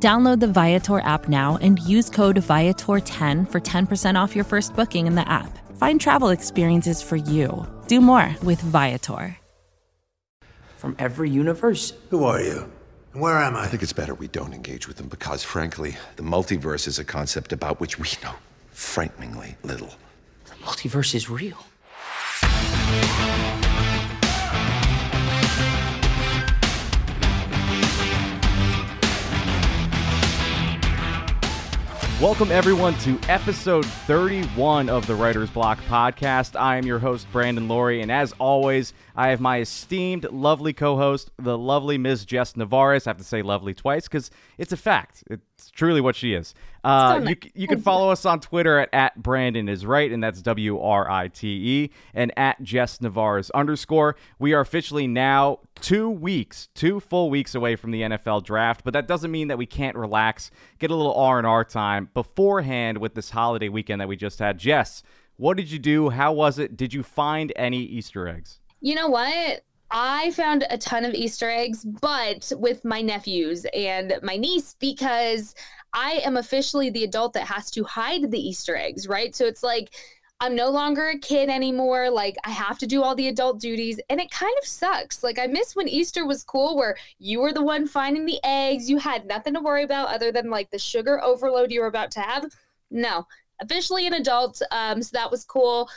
Download the Viator app now and use code Viator10 for 10% off your first booking in the app. Find travel experiences for you. Do more with Viator. From every universe. Who are you? And where am I? I think it's better we don't engage with them because, frankly, the multiverse is a concept about which we know frighteningly little. The multiverse is real. Welcome, everyone, to episode 31 of the Writer's Block podcast. I am your host, Brandon Loree, and as always, I have my esteemed, lovely co host, the lovely Ms. Jess Nevarez. I have to say lovely twice because it's a fact. It's truly what she is. Uh, you, you can follow us on Twitter at, at Brandon is right, and that's W R I T E, and at Jess Nevarez underscore. We are officially now two weeks, two full weeks away from the NFL draft, but that doesn't mean that we can't relax, get a little R and R time beforehand with this holiday weekend that we just had. Jess, what did you do? How was it? Did you find any Easter eggs? You know what? I found a ton of Easter eggs, but with my nephews and my niece because I am officially the adult that has to hide the Easter eggs, right? So it's like I'm no longer a kid anymore. Like I have to do all the adult duties and it kind of sucks. Like I miss when Easter was cool where you were the one finding the eggs. You had nothing to worry about other than like the sugar overload you were about to have. No, officially an adult. Um, so that was cool.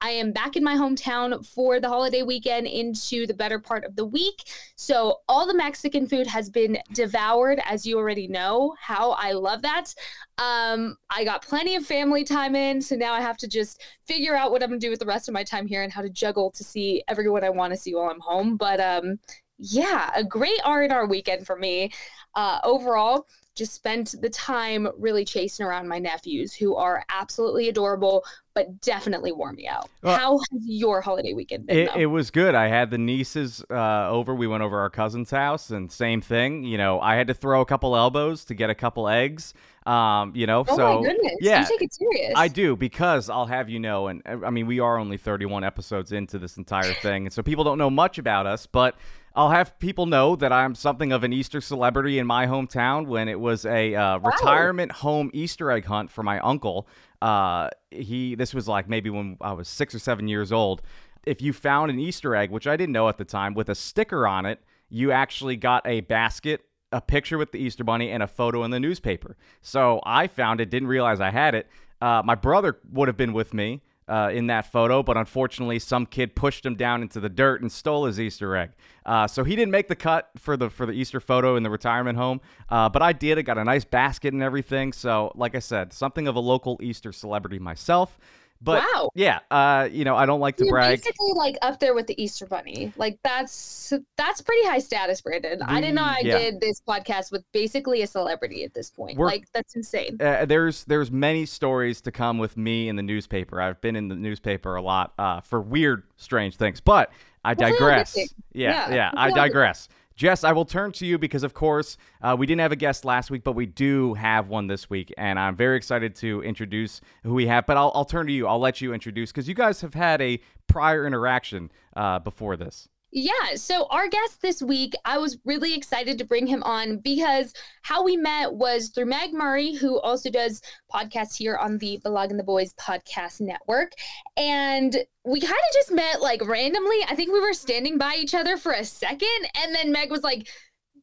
I am back in my hometown for the holiday weekend into the better part of the week. So, all the Mexican food has been devoured, as you already know how I love that. Um, I got plenty of family time in. So now I have to just figure out what I'm going to do with the rest of my time here and how to juggle to see everyone I want to see while I'm home. But um, yeah, a great R&R weekend for me. Uh, overall, just spent the time really chasing around my nephews who are absolutely adorable but definitely wore me out. Well, how has your holiday weekend been it, it, was good. I had the nieces uh, over. We went over our cousin's house and same thing you know i had to throw a couple elbows to get a couple eggs um, you know, oh so my goodness. yeah, you take it serious. I do because I'll have you know, and I mean, we are only 31 episodes into this entire thing, and so people don't know much about us, but I'll have people know that I'm something of an Easter celebrity in my hometown when it was a uh, wow. retirement home Easter egg hunt for my uncle. Uh, he this was like maybe when I was six or seven years old. If you found an Easter egg, which I didn't know at the time, with a sticker on it, you actually got a basket, a picture with the Easter bunny, and a photo in the newspaper. So I found it, didn't realize I had it. Uh, my brother would have been with me uh, in that photo, but unfortunately, some kid pushed him down into the dirt and stole his Easter egg. Uh, so he didn't make the cut for the for the Easter photo in the retirement home, uh, but I did. I got a nice basket and everything. So, like I said, something of a local Easter celebrity myself. But wow. yeah, uh, you know, I don't like to You're brag. Basically, like up there with the Easter Bunny. Like that's that's pretty high status, Brandon. I didn't know I yeah. did this podcast with basically a celebrity at this point. We're, like that's insane. Uh, there's there's many stories to come with me in the newspaper. I've been in the newspaper a lot uh, for weird, strange things. But I digress. Yeah, yeah, yeah I digress. Jess, I will turn to you because, of course, uh, we didn't have a guest last week, but we do have one this week, and I'm very excited to introduce who we have. But I'll, I'll turn to you. I'll let you introduce because you guys have had a prior interaction uh, before this. Yeah. So, our guest this week, I was really excited to bring him on because how we met was through Meg Murray, who also does podcasts here on the Blogging the Boys podcast network. And we kind of just met like randomly. I think we were standing by each other for a second. And then Meg was like,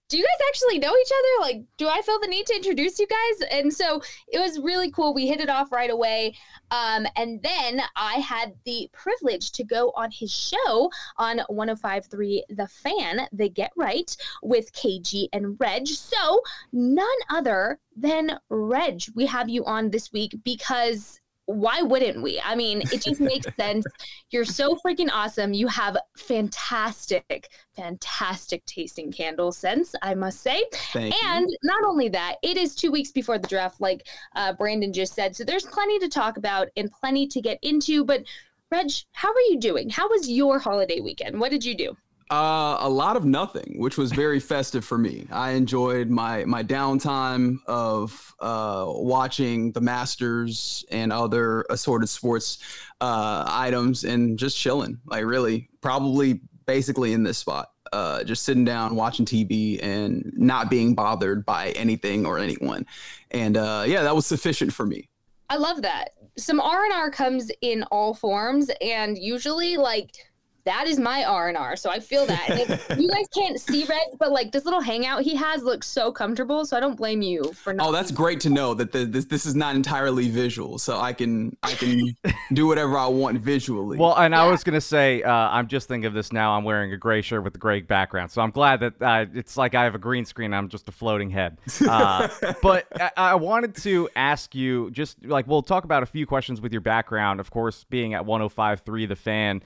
do you guys actually know each other? Like, do I feel the need to introduce you guys? And so it was really cool. We hit it off right away. Um, and then I had the privilege to go on his show on 1053 The Fan, The Get Right, with KG and Reg. So none other than Reg, we have you on this week because why wouldn't we? I mean, it just makes sense. You're so freaking awesome. You have fantastic, fantastic tasting candle scents, I must say. Thank and you. not only that, it is two weeks before the draft, like uh, Brandon just said. So there's plenty to talk about and plenty to get into. But Reg, how are you doing? How was your holiday weekend? What did you do? Uh, a lot of nothing, which was very festive for me. I enjoyed my my downtime of uh, watching the Masters and other assorted sports uh, items and just chilling. Like really, probably basically in this spot, uh, just sitting down watching TV and not being bothered by anything or anyone. And uh, yeah, that was sufficient for me. I love that. Some R and R comes in all forms, and usually like that is my R and R. So I feel that. If you guys can't see Reg but like this little hangout he has looks so comfortable. So I don't blame you for not. Oh, that's great to know that the, this this is not entirely visual, so I can I can do whatever I want visually. Well, and I was gonna say, uh, I'm just thinking of this now. I'm wearing a gray shirt with a gray background, so I'm glad that uh, it's like I have a green screen. I'm just a floating head. Uh, but I, I wanted to ask you, just like we'll talk about a few questions with your background. Of course, being at 105.3 The Fan,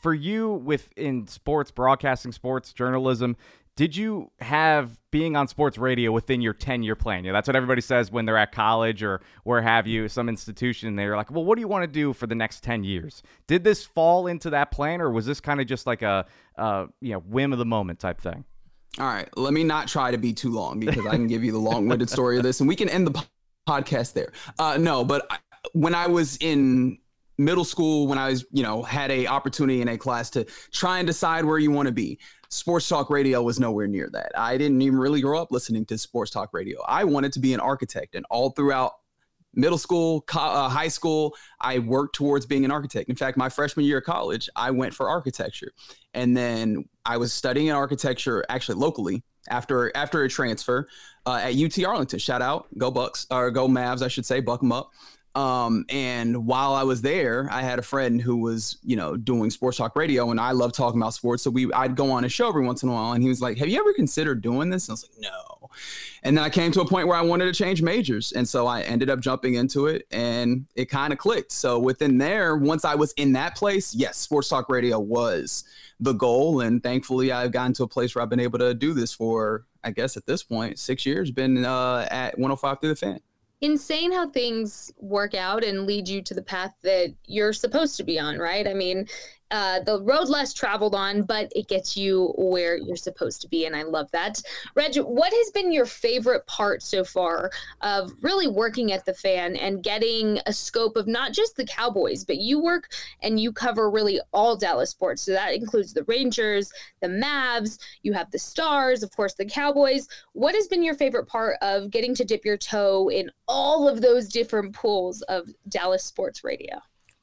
for you within sports broadcasting, sports journalism. Did you have being on sports radio within your 10 year plan? Know, that's what everybody says when they're at college or where have you, some institution. They're like, well, what do you want to do for the next 10 years? Did this fall into that plan or was this kind of just like a, you know, whim of the moment type thing? All right, let me not try to be too long because I can give you the long-winded story of this, and we can end the po- podcast there. Uh, no, but I, when I was in middle school, when I was, you know, had a opportunity in a class to try and decide where you want to be, sports talk radio was nowhere near that. I didn't even really grow up listening to sports talk radio. I wanted to be an architect, and all throughout middle school, co- uh, high school, I worked towards being an architect. In fact, my freshman year of college, I went for architecture, and then I was studying architecture actually locally after after a transfer uh, at UT Arlington. Shout out, go Bucks or go Mavs, I should say, buck them up. Um, and while I was there, I had a friend who was, you know, doing sports talk radio, and I love talking about sports. So we, I'd go on a show every once in a while, and he was like, "Have you ever considered doing this?" And I was like, "No." And then I came to a point where I wanted to change majors, and so I ended up jumping into it, and it kind of clicked. So within there, once I was in that place, yes, sports talk radio was the goal, and thankfully, I've gotten to a place where I've been able to do this for, I guess, at this point, six years. Been uh, at 105 through the fan. Insane how things work out and lead you to the path that you're supposed to be on, right? I mean, uh, the road less traveled on, but it gets you where you're supposed to be, and I love that. Reg, what has been your favorite part so far of really working at the fan and getting a scope of not just the Cowboys, but you work and you cover really all Dallas sports. So that includes the Rangers, the Mavs, you have the Stars, of course, the Cowboys. What has been your favorite part of getting to dip your toe in all of those different pools of Dallas sports radio?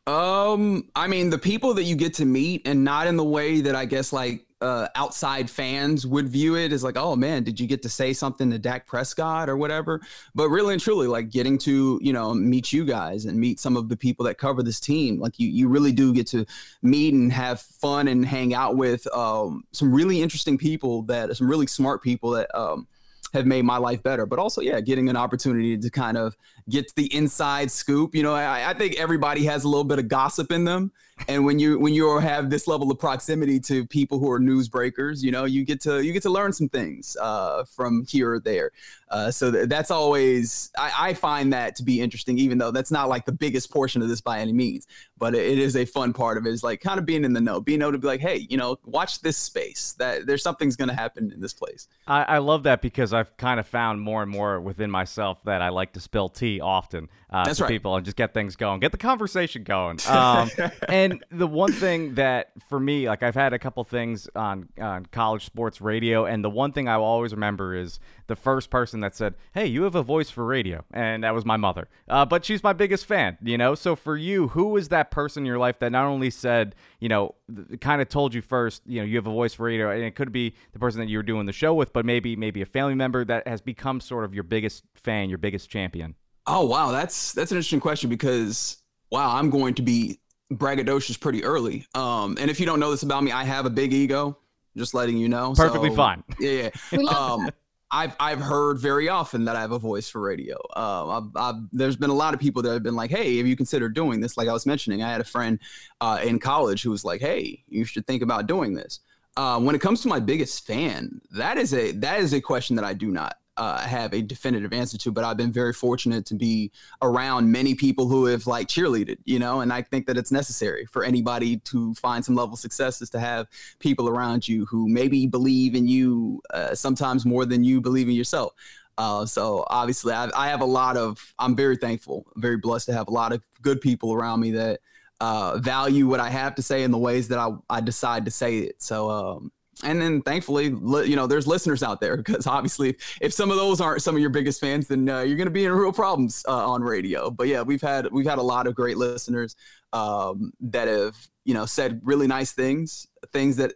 Um, I mean, the people that you get to meet, and not in the way that I guess like uh, outside fans would view it as like, oh man, did you get to say something to Dak Prescott or whatever? But really and truly, like getting to you know meet you guys and meet some of the people that cover this team, like you you really do get to meet and have fun and hang out with um, some really interesting people that some really smart people that um, have made my life better. But also, yeah, getting an opportunity to kind of get the inside scoop. You know, I, I think everybody has a little bit of gossip in them, and when you when you have this level of proximity to people who are newsbreakers, you know, you get to you get to learn some things uh, from here or there. Uh, so th- that's always I, I find that to be interesting, even though that's not like the biggest portion of this by any means. But it, it is a fun part of it. Is like kind of being in the know, being able to be like, hey, you know, watch this space. That there's something's going to happen in this place. I, I love that because I've kind of found more and more within myself that I like to spill tea often uh, That's right. people and just get things going, get the conversation going. Um, and the one thing that for me, like I've had a couple things on on college sports radio, and the one thing I will always remember is the first person that said, "Hey, you have a voice for radio," and that was my mother. Uh, but she's my biggest fan, you know. So for you, who is that person in your life that not only said, you know, kind of told you first, you know, you have a voice for radio, and it could be the person that you were doing the show with, but maybe maybe a family member that has become sort of your biggest fan, your biggest champion. Oh wow, that's that's an interesting question because wow, I'm going to be braggadocious pretty early. Um, and if you don't know this about me, I have a big ego. Just letting you know. Perfectly So, fine. Yeah, yeah. Um, I've I've heard very often that I have a voice for radio. Um, I've, I've, there's been a lot of people that have been like, "Hey, have you considered doing this?" Like I was mentioning, I had a friend uh, in college who was like, "Hey, you should think about doing this." Uh, when it comes to my biggest fan, that is a that is a question that I do not uh, have a definitive answer to, but I've been very fortunate to be around many people who have like cheerleaded, you know, and I think that it's necessary for anybody to find some level of success is to have people around you who maybe believe in you uh, sometimes more than you believe in yourself. Uh, so obviously, I, I, have a lot of. I'm very thankful, very blessed to have a lot of good people around me that uh, value what I have to say in the ways that I, I decide to say it. So um, and then thankfully you know there's listeners out there because obviously if some of those aren't some of your biggest fans then uh, you're going to be in real problems uh, on radio. But yeah we've had we've had a lot of great listeners um, that have you know said really nice things things that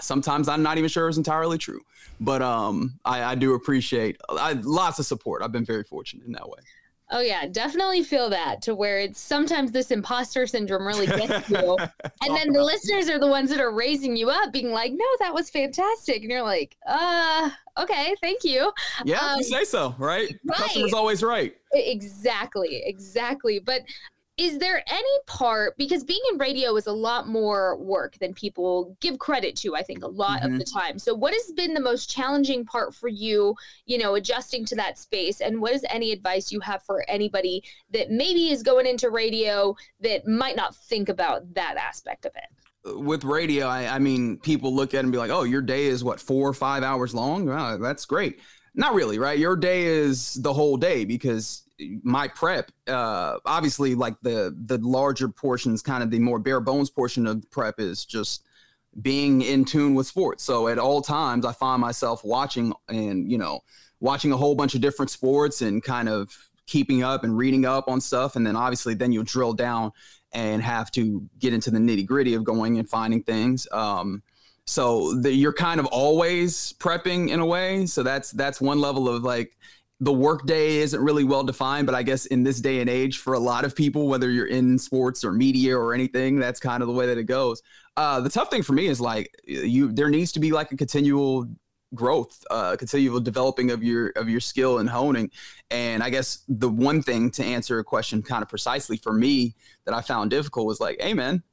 sometimes i'm not even sure is entirely true. But um, I, I do appreciate I, lots of support. I've been very fortunate in that way Oh yeah, definitely feel that to where it's sometimes this imposter syndrome really gets you. and then the listeners are the ones that are raising you up, being like, no, that was fantastic. And you're like, uh, okay, thank you. Yeah, um, you say so, right? right? Customer's always right. Exactly, exactly. But is there any part because being in radio is a lot more work than people give credit to i think a lot mm-hmm. of the time. So what has been the most challenging part for you you know adjusting to that space? And what is any advice you have for anybody that maybe is going into radio that might not think about that aspect of it? With radio I, I mean people look at it and be like oh your day is what four or five hours long? Wow, that's great. Not really right? Your day is the whole day because my prep uh obviously like the the larger portions kind of the more bare bones portion of prep is just being in tune with sports. So at all times i find myself watching and you know watching a whole bunch of different sports and kind of keeping up and reading up on stuff. And then obviously then you'll drill down and have to get into the nitty gritty of going and finding things. Um so the, you're kind of always prepping in a way. So that's that's one level of like the workday isn't really well defined, but I guess in this day and age, for a lot of people, whether you're in sports or media or anything, that's kind of the way that it goes. Uh, the tough thing for me is like you, there needs to be like a continual growth, uh, continual developing of your of your skill and honing. And I guess the one thing to answer a question kind of precisely for me that I found difficult was like, hey man,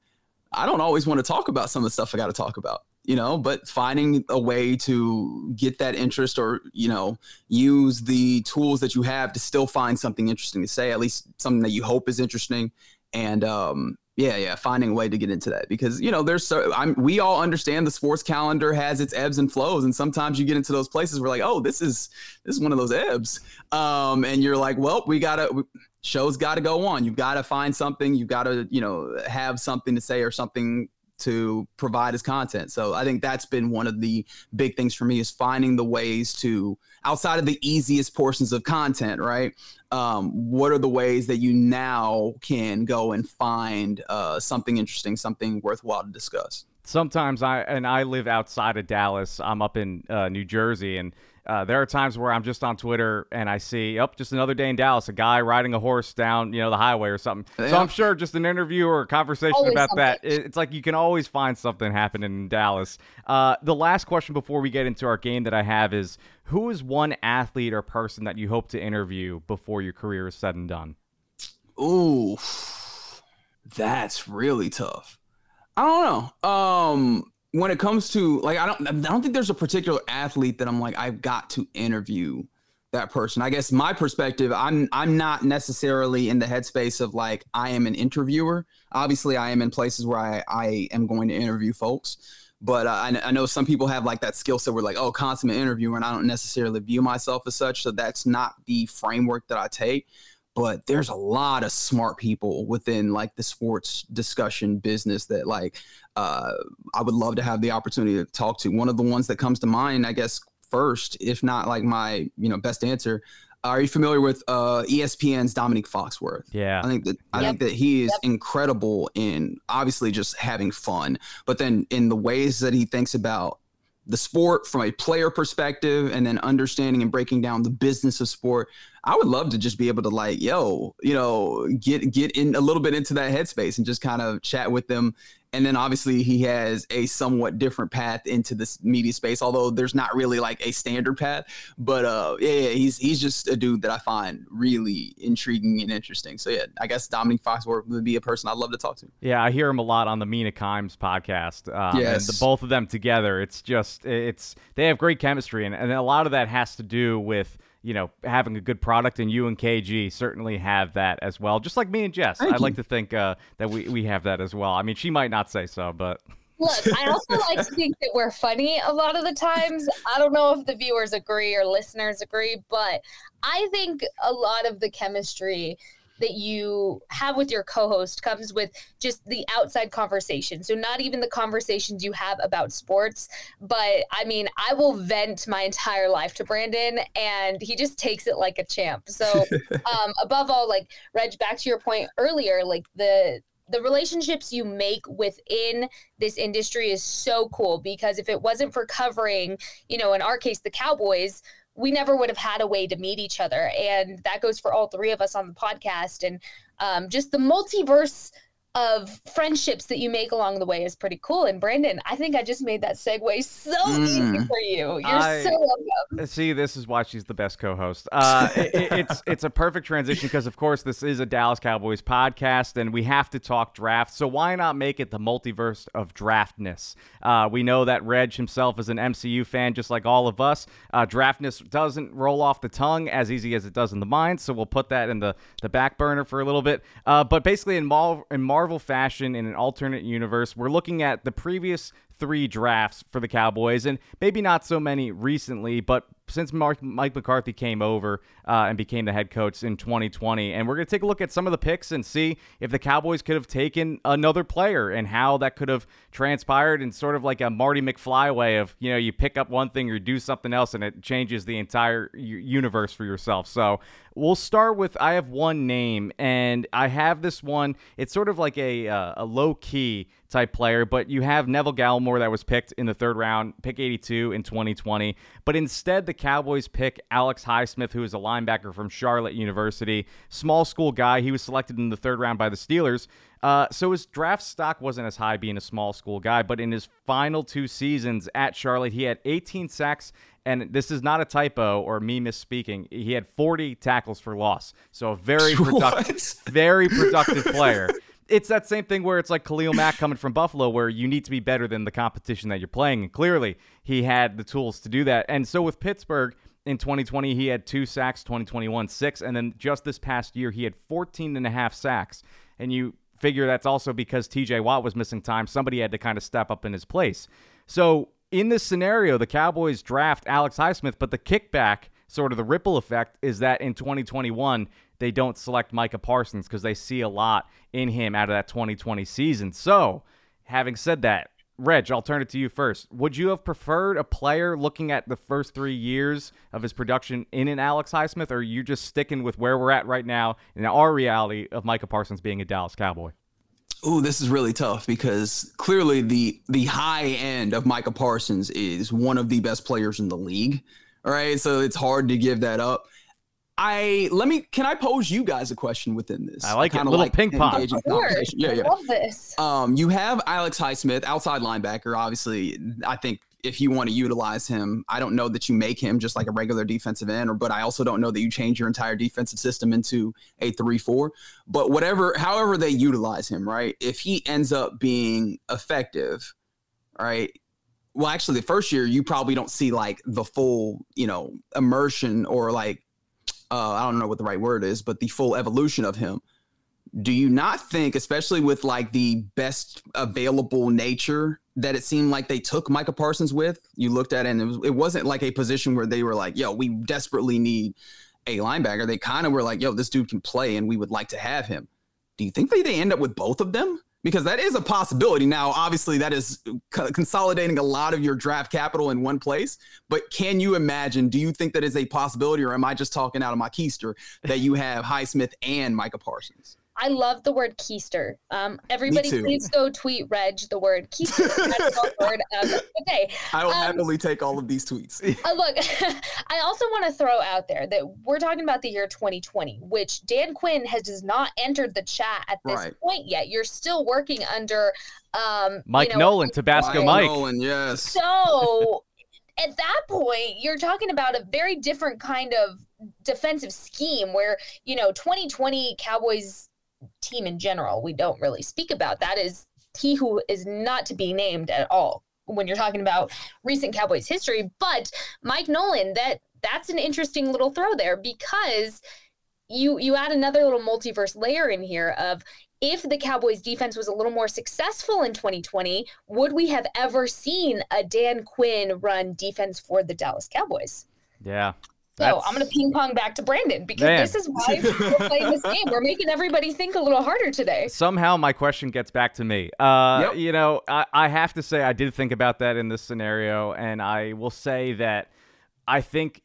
I don't always want to talk about some of the stuff I got to talk about you know, but finding a way to get that interest or, you know, use the tools that you have to still find something interesting to say, at least something that you hope is interesting. And, um, yeah, yeah, finding a way to get into that because you know there's so I'm we all understand the sports calendar has its ebbs and flows, and sometimes you get into those places where like, oh, this is this is one of those ebbs, um, and you're like, well, we gotta shows got to go on. You've got to find something. You've got to you know have something to say or something to provide as content. So I think that's been one of the big things for me is finding the ways to outside of the easiest portions of content, right? Um, what are the ways that you now can go and find uh, something interesting, something worthwhile to discuss? Sometimes I and I live outside of Dallas. I'm up in uh, New Jersey, and uh, there are times where I'm just on Twitter and I see, up oh, just another day in Dallas, a guy riding a horse down, you know, the highway or something. Yeah. So I'm sure just an interview or a conversation always about something. that. It's like you can always find something happening in Dallas. Uh, the last question before we get into our game that I have is, who is one athlete or person that you hope to interview before your career is said and done? Ooh, that's really tough. I don't know. Um, when it comes to like I don't I don't think there's a particular athlete that I'm like I've got to interview that person. I guess my perspective, I'm I'm not necessarily in the headspace of like I am an interviewer. Obviously, I am in places where I I am going to interview folks, but uh, I, I know some people have like that skill set where like oh consummate interviewer, and I don't necessarily view myself as such. So that's not the framework that I take but there's a lot of smart people within like the sports discussion business that like uh, I would love to have the opportunity to talk to. One of the ones that comes to mind, I guess, first, if not like my you know best answer. Are you familiar with uh, ESPN's Dominique Foxworth? Yeah, I think that I think that he is yep. incredible in obviously just having fun, but then in the ways that he thinks about the sport from a player perspective and then understanding and breaking down the business of sport I would love to just be able to like, yo, you know, get get in a little bit into that headspace and just kind of chat with them and then obviously he has a somewhat different path into this media space, although there's not really like a standard path. But uh, yeah, yeah, he's he's just a dude that I find really intriguing and interesting. So yeah, I guess Dominique Foxworth would be a person I'd love to talk to. Yeah, I hear him a lot on the Mina Kimes podcast. Um, yes, and the, both of them together, it's just it's they have great chemistry, and, and a lot of that has to do with you know, having a good product, and you and KG certainly have that as well. Just like me and Jess, I like to think uh, that we we have that as well. I mean, she might not say so, but. Look, I also like to think that we're funny a lot of the times. I don't know if the viewers agree or listeners agree, but I think a lot of the chemistry that you have with your co-host comes with just the outside conversation. So not even the conversations you have about sports, but I mean, I will vent my entire life to Brandon and he just takes it like a champ. So um above all like Reg back to your point earlier, like the the relationships you make within this industry is so cool because if it wasn't for covering, you know, in our case, the Cowboys, we never would have had a way to meet each other. And that goes for all three of us on the podcast. And um, just the multiverse of friendships that you make along the way is pretty cool. And Brandon, I think I just made that segue so mm. easy for you. You're I, so welcome. See, this is why she's the best co-host. Uh, it, it's it's a perfect transition because, of course, this is a Dallas Cowboys podcast, and we have to talk draft. So why not make it the multiverse of draftness? Uh, we know that Reg himself is an MCU fan, just like all of us. Uh, draftness doesn't roll off the tongue as easy as it does in the mind, so we'll put that in the the back burner for a little bit. Uh, but basically, in, Mar- in Marvel Marvel fashion in an alternate universe, we're looking at the previous three drafts for the Cowboys, and maybe not so many recently, but since Mark, Mike McCarthy came over uh, and became the head coach in 2020. And we're going to take a look at some of the picks and see if the Cowboys could have taken another player and how that could have transpired in sort of like a Marty McFly way of, you know, you pick up one thing or do something else and it changes the entire universe for yourself. So we'll start with I have one name and I have this one. It's sort of like a, uh, a low key type player, but you have Neville Gallimore that was picked in the third round, pick 82 in 2020. But instead, the Cowboys pick Alex Highsmith, who is a linebacker from Charlotte University, small school guy. He was selected in the third round by the Steelers. Uh, so his draft stock wasn't as high being a small school guy, but in his final two seasons at Charlotte, he had 18 sacks and this is not a typo or me misspeaking. He had 40 tackles for loss. So a very productive, very productive player it's that same thing where it's like Khalil Mack coming from Buffalo, where you need to be better than the competition that you're playing. And clearly, he had the tools to do that. And so with Pittsburgh in 2020, he had two sacks, 2021, six. And then just this past year, he had 14 and a half sacks. And you figure that's also because TJ Watt was missing time. Somebody had to kind of step up in his place. So in this scenario, the Cowboys draft Alex Highsmith, but the kickback, sort of the ripple effect, is that in 2021, they don't select Micah Parsons because they see a lot in him out of that 2020 season. So, having said that, Reg, I'll turn it to you first. Would you have preferred a player looking at the first three years of his production in an Alex Highsmith, or are you just sticking with where we're at right now in our reality of Micah Parsons being a Dallas Cowboy? Ooh, this is really tough because clearly the the high end of Micah Parsons is one of the best players in the league. All right, so it's hard to give that up. I let me. Can I pose you guys a question within this? I like it. Little like ping pong. Yeah, yeah. I love this. Um, you have Alex Highsmith, outside linebacker. Obviously, I think if you want to utilize him, I don't know that you make him just like a regular defensive end, or but I also don't know that you change your entire defensive system into a three-four. But whatever, however they utilize him, right? If he ends up being effective, right? Well, actually, the first year you probably don't see like the full, you know, immersion or like uh, I don't know what the right word is, but the full evolution of him. Do you not think, especially with like the best available nature that it seemed like they took Micah Parsons with? You looked at it and it, was, it wasn't like a position where they were like, yo, we desperately need a linebacker. They kind of were like, yo, this dude can play and we would like to have him. Do you think they, they end up with both of them? Because that is a possibility. Now, obviously, that is consolidating a lot of your draft capital in one place. But can you imagine? Do you think that is a possibility, or am I just talking out of my keister that you have Highsmith and Micah Parsons? I love the word keister. Um, everybody, please go tweet Reg the word keister. That's word of the day. I will um, happily take all of these tweets. uh, look, I also want to throw out there that we're talking about the year 2020, which Dan Quinn has does not entered the chat at this right. point yet. You're still working under um, Mike you know, Nolan, Tabasco Mike. Nolan, yes. So at that point, you're talking about a very different kind of defensive scheme where, you know, 2020 Cowboys team in general, we don't really speak about that is he who is not to be named at all when you're talking about recent Cowboys history. But Mike Nolan, that that's an interesting little throw there because you you add another little multiverse layer in here of if the Cowboys defense was a little more successful in 2020, would we have ever seen a Dan Quinn run defense for the Dallas Cowboys? Yeah. So I'm going to ping pong back to Brandon because Man. this is why we're playing this game. We're making everybody think a little harder today. Somehow my question gets back to me. Uh, yep. You know, I, I have to say I did think about that in this scenario, and I will say that I think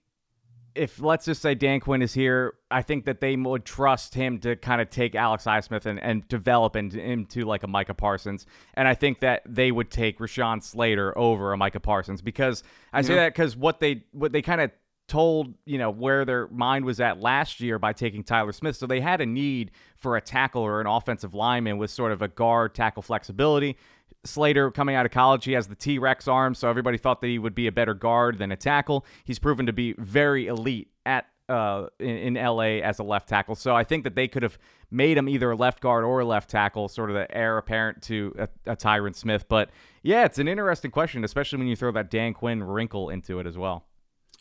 if let's just say Dan Quinn is here, I think that they would trust him to kind of take Alex Highsmith and, and develop into, into like a Micah Parsons. And I think that they would take Rashawn Slater over a Micah Parsons because I say that because what they what they kind of told you know where their mind was at last year by taking Tyler Smith. So they had a need for a tackle or an offensive lineman with sort of a guard tackle flexibility. Slater coming out of college, he has the T Rex arm, so everybody thought that he would be a better guard than a tackle. He's proven to be very elite at uh, in, in, LA as a left tackle. So I think that they could have made him either a left guard or a left tackle, sort of the heir apparent to a, a Tyron Smith. But yeah, it's an interesting question, especially when you throw that Dan Quinn wrinkle into it as well.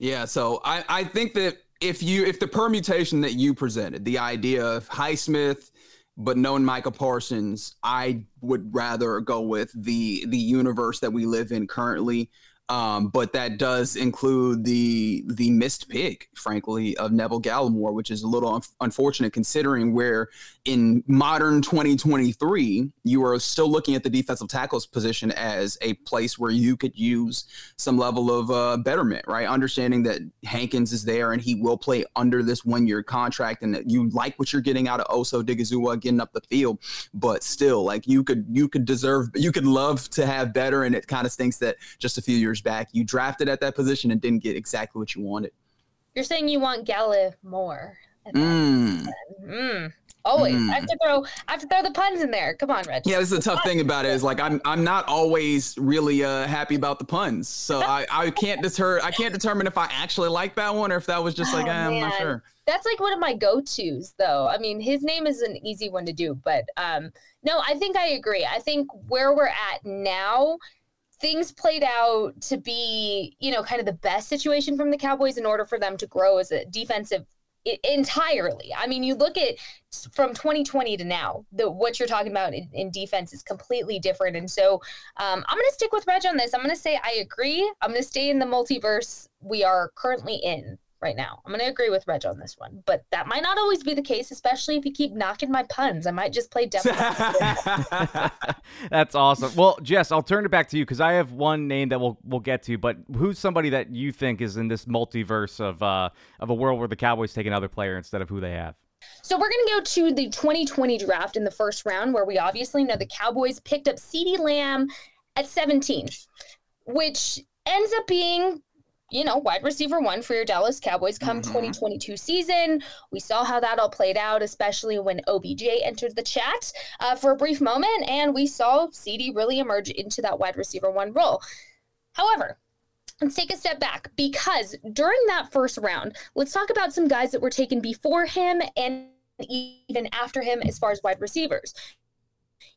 Yeah, so I, I think that if you if the permutation that you presented, the idea of Highsmith but knowing Micah Parsons, I would rather go with the the universe that we live in currently. Um, but that does include the the missed pick, frankly, of Neville Gallimore, which is a little un- unfortunate considering where in modern 2023 you are still looking at the defensive tackles position as a place where you could use some level of uh, betterment, right? Understanding that Hankins is there and he will play under this one year contract, and that you like what you're getting out of Osa Odighizuwa getting up the field, but still, like you could you could deserve you could love to have better, and it kind of stinks that just a few years back. You drafted at that position and didn't get exactly what you wanted. You're saying you want Gala more. Mm. Mm. Always. Mm. I have to throw I have to throw the puns in there. Come on, Reg. Yeah, this is a tough thing about it is like I'm I'm not always really uh, happy about the puns. So I, I can't deter I can't determine if I actually like that one or if that was just like oh, eh, I'm not sure. That's like one of my go-tos though. I mean, his name is an easy one to do, but um no, I think I agree. I think where we're at now things played out to be, you know, kind of the best situation from the Cowboys in order for them to grow as a defensive entirely. I mean, you look at from 2020 to now, the what you're talking about in, in defense is completely different. And so um, I'm going to stick with Reg on this. I'm going to say I agree. I'm going to stay in the multiverse we are currently in right now. I'm going to agree with Reg on this one, but that might not always be the case, especially if you keep knocking my puns. I might just play devil. That's awesome. Well, Jess, I'll turn it back to you because I have one name that we'll we'll get to. But who's somebody that you think is in this multiverse of uh, of a world where the Cowboys take another player instead of who they have? So we're going to go to the 2020 draft in the first round, where we obviously know the Cowboys picked up CeeDee Lamb at 17, which ends up being you know, wide receiver one for your Dallas Cowboys come mm-hmm. 2022 season. We saw how that all played out, especially when OBJ entered the chat uh, for a brief moment, and we saw CeeDee really emerge into that wide receiver one role. However, let's take a step back because during that first round, let's talk about some guys that were taken before him and even after him as far as wide receivers.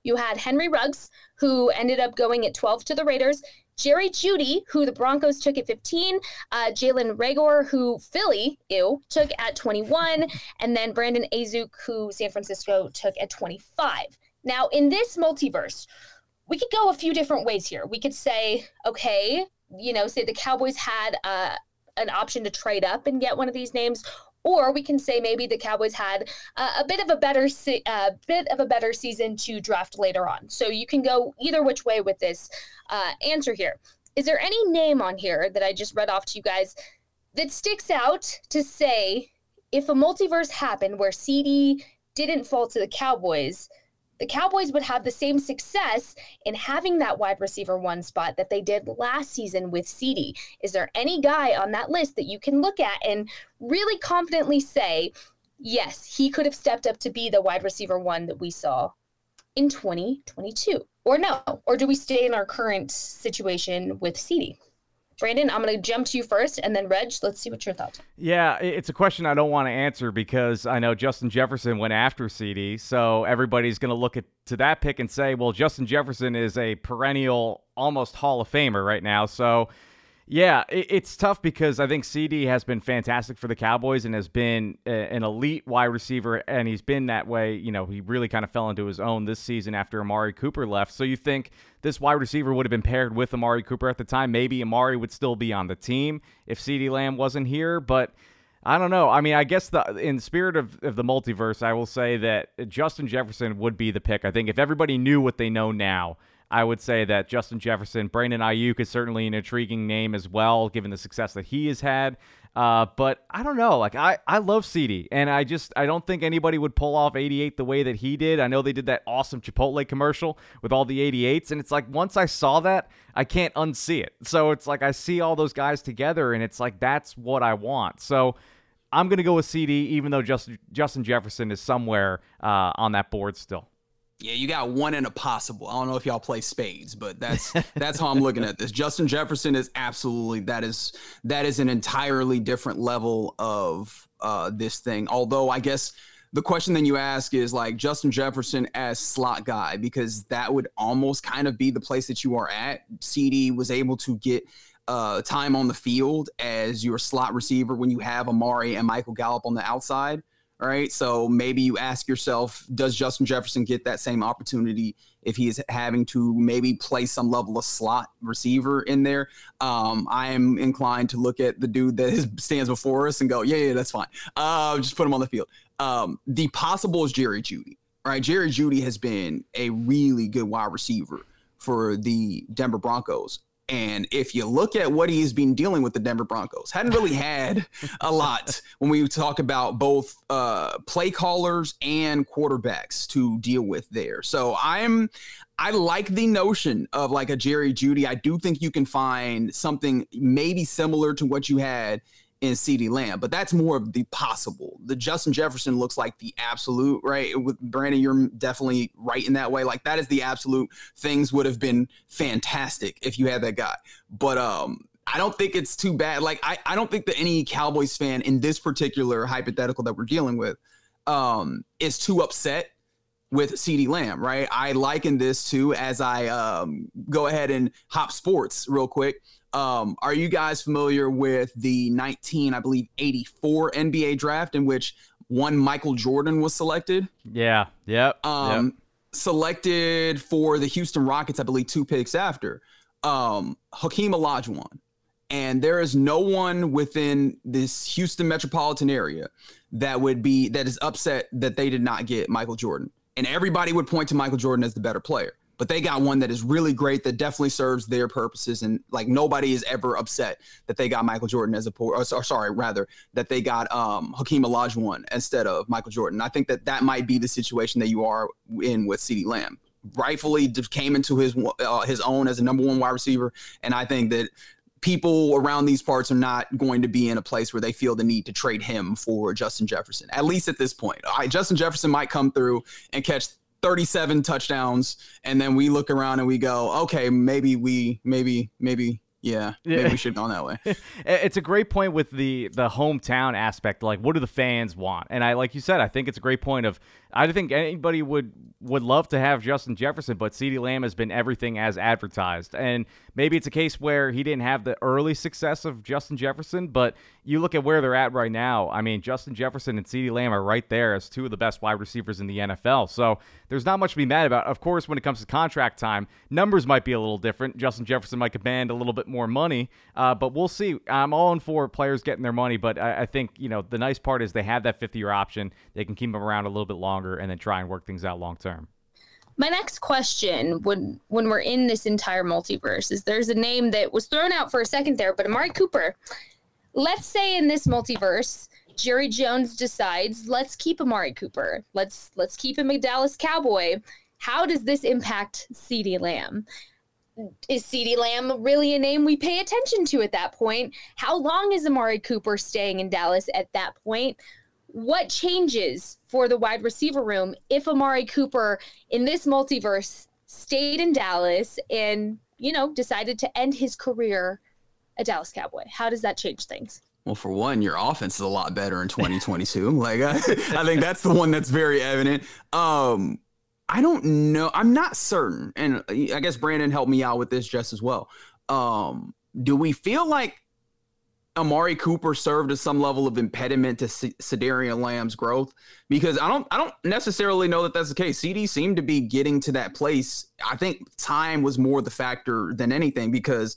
You had Henry Ruggs, who ended up going at 12 to the Raiders. Jerry Jeudy, who the Broncos took at 15, uh, Jalen Reagor, who Philly, ew, took at 21, and then Brandon Aiyuk, who San Francisco took at 25. Now, in this multiverse, we could go a few different ways here. We could say, okay, you know, say the Cowboys had uh, an option to trade up and get one of these names, or we can say maybe the Cowboys had uh, a bit of a better se- uh, bit of a better season to draft later on. So you can go either which way with this uh, answer here. Is there any name on here that I just read off to you guys that sticks out to say if a multiverse happened where CeeDee didn't fall to the Cowboys, the Cowboys would have the same success in having that wide receiver one spot that they did last season with CeeDee. Is there any guy on that list that you can look at and really confidently say, yes, he could have stepped up to be the wide receiver one that we saw in 2022? Or no? Or do we stay in our current situation with CeeDee? Brandon, I'm going to jump to you first, and then Reg, let's see what your thoughts. Yeah, it's a question I don't want to answer because I know Justin Jefferson went after CeeDee. so everybody's going to look at to that pick and say, well, Justin Jefferson is a perennial, almost Hall of Famer right now, so yeah, it, it's tough because I think CeeDee has been fantastic for the Cowboys and has been an elite wide receiver, and he's been that way. You know, he really kind of fell into his own this season after Amari Cooper left. So you think this wide receiver would have been paired with Amari Cooper at the time? Maybe Amari would still be on the team if CeeDee Lamb wasn't here, but. I don't know. I mean, I guess the in spirit of, of the multiverse, I will say that Justin Jefferson would be the pick. I think if everybody knew what they know now, I would say that Justin Jefferson, Brandon Aiyuk is certainly an intriguing name as well, given the success that he has had. Uh, but I don't know. Like I, I love CeeDee, and I just I don't think anybody would pull off 88 the way that he did. I know they did that awesome Chipotle commercial with all the 88s, and it's like once I saw that, I can't unsee it. So it's like I see all those guys together, and it's like that's what I want. So I'm gonna go with CeeDee, even though Justin Justin Jefferson is somewhere uh, on that board still. Yeah, you got one in a possible. I don't know if y'all play spades, but that's that's how I'm looking at this. Justin Jefferson is absolutely that is that is an entirely different level of uh, this thing. Although I guess the question then you ask is like Justin Jefferson as slot guy because that would almost kind of be the place that you are at. CeeDee was able to get uh, time on the field as your slot receiver when you have Amari and Michael Gallup on the outside. All right. So maybe you ask yourself, does Justin Jefferson get that same opportunity if he is having to maybe play some level of slot receiver in there? Um, I am inclined to look at the dude that is, stands before us and go, yeah, yeah, that's fine. Uh, just put him on the field. Um, the possible is Jerry Jeudy. Right. Jerry Jeudy has been a really good wide receiver for the Denver Broncos. And if you look at what he's been dealing with the Denver Broncos, hadn't really had a lot when we talk about both uh, play callers and quarterbacks to deal with there. So I'm I like the notion of like a Jerry Jeudy. I do think you can find something maybe similar to what you had in CeeDee Lamb, but that's more of the possible. The Justin Jefferson looks like the absolute, right? With Brandon, you're definitely right in that way. Like that is the absolute. Things would have been fantastic if you had that guy. But um I don't think it's too bad. Like I, I don't think that any Cowboys fan in this particular hypothetical that we're dealing with um is too upset with CeeDee Lamb, right? I liken this to as I um, go ahead and hop sports real quick. Um, are you guys familiar with the 19, I believe, 84 NBA draft in which one Michael Jordan was selected? Yeah. Yep. Um, yep. Selected for the Houston Rockets, I believe, two picks after um, Hakeem Olajuwon. And there is no one within this Houston metropolitan area that would be that is upset that they did not get Michael Jordan. And everybody would point to Michael Jordan as the better player but they got one that is really great that definitely serves their purposes and like nobody is ever upset that they got Michael Jordan as a or, or sorry rather that they got um Hakeem Olajuwon instead of Michael Jordan. I think that that might be the situation that you are in with CeeDee Lamb. Rightfully came into his uh, his own as a number one wide receiver, and I think that people around these parts are not going to be in a place where they feel the need to trade him for Justin Jefferson, at least at this point. Justin Jefferson might come through and catch 37 touchdowns and then we look around and we go okay maybe we maybe maybe yeah, maybe we should go that way. it's a great point with the the hometown aspect. Like, what do the fans want? And I, like you said, I think it's a great point of. I think anybody would would love to have Justin Jefferson, but CeeDee Lamb has been everything as advertised. And maybe it's a case where he didn't have the early success of Justin Jefferson, but you look at where they're at right now. I mean, Justin Jefferson and CeeDee Lamb are right there as two of the best wide receivers in the NFL. So there's not much to be mad about. Of course, when it comes to contract time, numbers might be a little different. Justin Jefferson might command a little bit more money. Uh, but we'll see. I'm all in for players getting their money, but I, I think you know the nice part is they have that 50 year option. They can keep them around a little bit longer and then try and work things out long term. My next question, when when we're in this entire multiverse, is there's a name that was thrown out for a second there, but Amari Cooper. Let's say in this multiverse, Jerry Jones decides, let's keep Amari Cooper. Let's let's keep him a Dallas Cowboy. How does this impact CeeDee Lamb? Is CeeDee Lamb really a name we pay attention to at that point? How long is Amari Cooper staying in Dallas at that point? What changes for the wide receiver room if Amari Cooper in this multiverse stayed in Dallas and, you know, decided to end his career a Dallas Cowboy? How does that change things? Well, for one, your offense is a lot better in 2022. like, I, I, think that's the one that's very evident. Um, I don't know. I'm not certain, and I guess Brandon helped me out with this just as well. Um, do we feel like Amari Cooper served as some level of impediment to C- Cedarian Lamb's growth? Because I don't, I don't necessarily know that that's the case. CeeDee seemed to be getting to that place. I think time was more the factor than anything because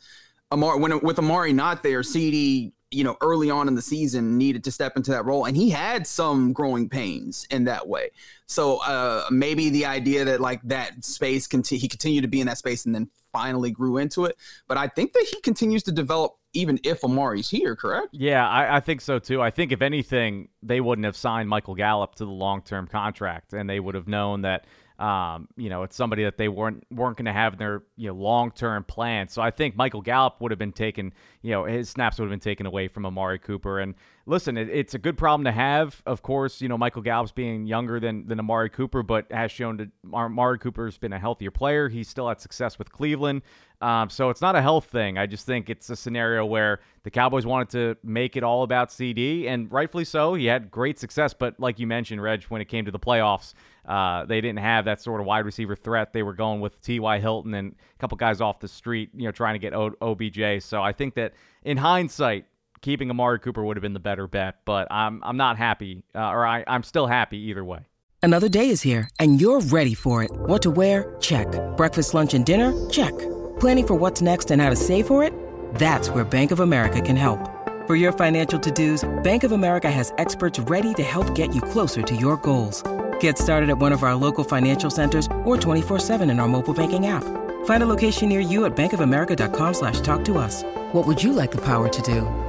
Amari, when with Amari not there, CeeDee you know, early on in the season needed to step into that role. And he had some growing pains in that way. So uh, maybe the idea that like that space, conti- he continued to be in that space and then finally grew into it. But I think that he continues to develop even if Amari's here, correct? Yeah, I, I think so too. I think if anything, they wouldn't have signed Michael Gallup to the long term contract and they would have known that um, you know, it's somebody that they weren't weren't going to have in their you know long term plan. So I think Michael Gallup would have been taken, you know, his snaps would have been taken away from Amari Cooper. And listen, it, it's a good problem to have. Of course, you know, Michael Gallup's being younger than than Amari Cooper, but has shown that Amari Cooper's been a healthier player. He's still had success with Cleveland. Um, so it's not a health thing. I just think it's a scenario where the Cowboys wanted to make it all about CeeDee, and rightfully so. He had great success, but like you mentioned, Reg, when it came to the playoffs, uh, they didn't have that sort of wide receiver threat. They were going with T.Y. Hilton and a couple guys off the street, you know, trying to get o- OBJ. So I think that in hindsight, keeping Amari Cooper would have been the better bet. But I'm I'm not happy, uh, or I, I'm still happy either way. Another day is here, and you're ready for it. What to wear? Check. Breakfast, lunch, and dinner? Check. Planning for what's next and how to save for it? That's where Bank of America can help. For your financial to-dos, Bank of America has experts ready to help get you closer to your goals. Get started at one of our local financial centers or 24-7 in our mobile banking app. Find a location near you at bankofamerica.com slash talk to us. What would you like the power to do?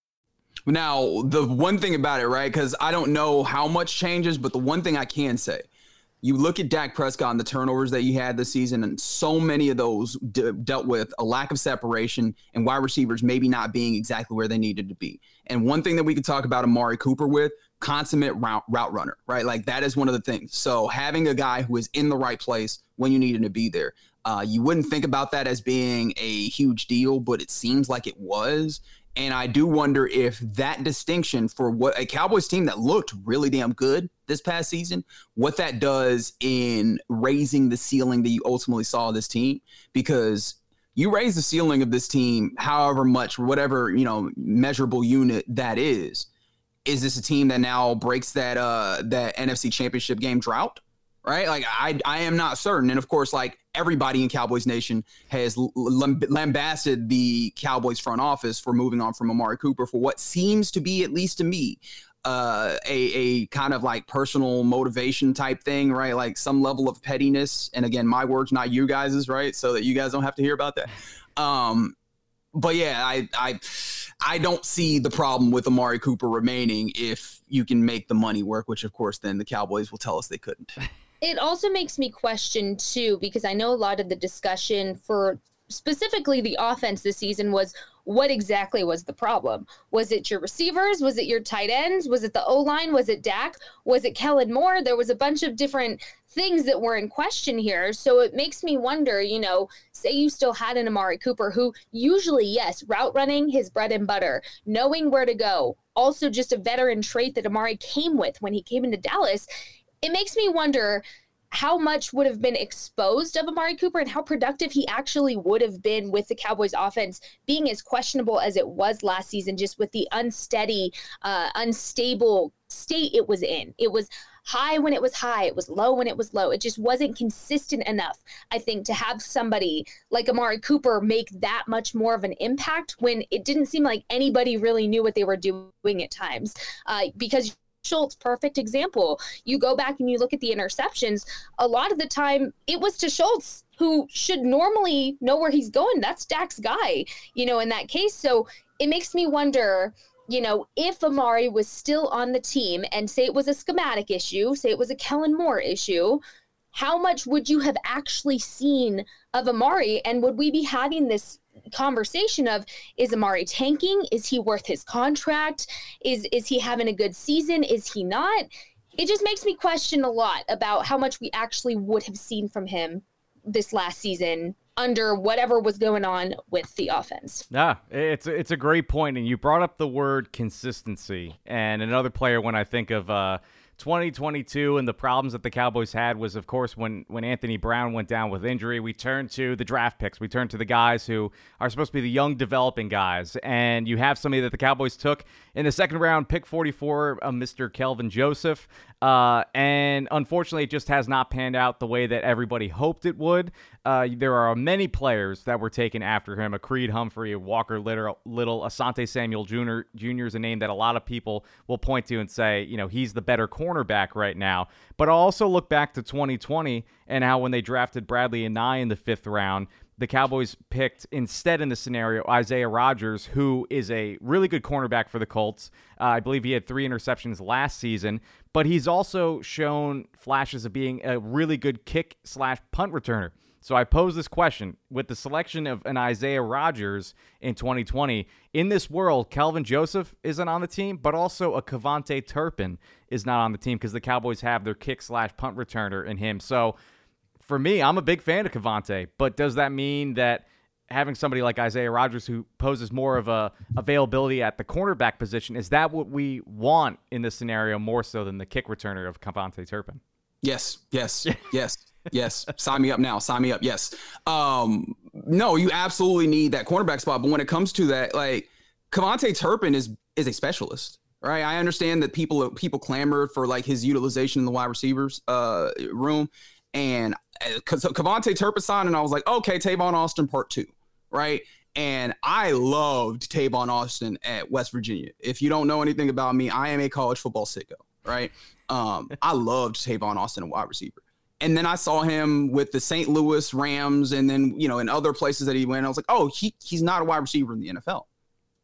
Now, the one thing about it, right? Because I don't know how much changes, but the one thing I can say, you look at Dak Prescott and the turnovers that you had this season, and so many of those dealt with a lack of separation and wide receivers maybe not being exactly where they needed to be. And one thing that we could talk about Amari Cooper with, consummate route, route runner, right? Like that is one of the things. So having a guy who is in the right place when you need him to be there. Uh, you wouldn't think about that as being a huge deal, but it seems like it was. And I do wonder if that distinction for what a Cowboys team that looked really damn good this past season, what that does in raising the ceiling that you ultimately saw this team, because you raise the ceiling of this team however much, whatever, you know, measurable unit that is. Is this a team that now breaks that uh that NFC championship game drought? right? Like I, I am not certain. And of course, like everybody in Cowboys Nation has lambasted the Cowboys front office for moving on from Amari Cooper for what seems to be, at least to me, uh, a a kind of like personal motivation type thing, right? Like some level of pettiness. And again, my words, not you guys's, right? So that you guys don't have to hear about that. Um, but yeah, I I I don't see the problem with Amari Cooper remaining if you can make the money work, which of course then the Cowboys will tell us they couldn't. it also makes me question too because I know a lot of the discussion for specifically the offense this season was what exactly was the problem? Was it your receivers? Was it your tight ends? Was it the O line? Was it Dak? Was it Kellen Moore? There was a bunch of different things that were in question here. So it makes me wonder, you know, say you still had an Amari Cooper who usually, yes, route running, his bread and butter, knowing where to go, also just a veteran trait that Amari came with when he came into Dallas it makes me wonder how much would have been exposed of Amari Cooper and how productive he actually would have been with the Cowboys offense being as questionable as it was last season, just with the unsteady, uh, unstable state it was in. It was high when it was high, it was low when it was low. It just wasn't consistent enough, I think, to have somebody like Amari Cooper make that much more of an impact when it didn't seem like anybody really knew what they were doing at times. Uh, because Schultz, perfect example. You go back and you look at the interceptions, a lot of the time it was to Schultz, who should normally know where he's going. That's Dak's guy, you know, in that case. So it makes me wonder, you know, if Amari was still on the team and say it was a schematic issue, say it was a Kellen Moore issue, how much would you have actually seen of Amari? And would we be having this conversation of is Amari tanking? Is he worth his contract? Is is he having a good season? Is he not? It just makes me question a lot about how much we actually would have seen from him this last season under whatever was going on with the offense. Yeah, it's it's a great point, and you brought up the word consistency. And another player, when I think of uh, 2022 and the problems that the Cowboys had was, of course, when, when Anthony Brown went down with injury, we turned to the draft picks. We turned to the guys who are supposed to be the young developing guys. And you have somebody that the Cowboys took in the second round, pick 44, uh, Mr. Kelvin Joseph. Uh, and unfortunately, it just has not panned out the way that everybody hoped it would. Uh, there are many players that were taken after him: a Creed Humphrey, a Walker Little, Little Asante Samuel Jr. Jr. is a name that a lot of people will point to and say, you know, he's the better cornerback right now. But I'll also look back to 2020 and how when they drafted Bradlee and Anae in the fifth round, the Cowboys picked instead in the scenario Isaiah Rodgers, who is a really good cornerback for the Colts. Uh, I believe he had three interceptions last season, but he's also shown flashes of being a really good kick slash punt returner. So I pose this question with the selection of an Isaiah Rodgers in 2020. In this world, Kelvin Joseph isn't on the team, but also a KaVontae Turpin is not on the team because the Cowboys have their kick slash punt returner in him. So for me, I'm a big fan of KaVontae, but does that mean that having somebody like Isaiah Rodgers who poses more of a availability at the cornerback position is that what we want in this scenario more so than the kick returner of KaVontae Turpin? Yes, yes, yes, yes. Sign me up now. Sign me up. Yes. Um, no, you absolutely need that cornerback spot. But when it comes to that, like KaVontae Turpin is is a specialist right? I understand that people people clamored for like his utilization in the wide receivers uh, room, and because uh, KaVontae Turpin and I was like, okay, Tavon Austin part two, right? And I loved Tavon Austin at West Virginia. If you don't know anything about me, I am a college football sicko, right? Um, I loved Tavon Austin, a wide receiver. And then I saw him with the St. Louis Rams, and then you know in other places that he went. I was like, oh, he he's not a wide receiver in the NFL,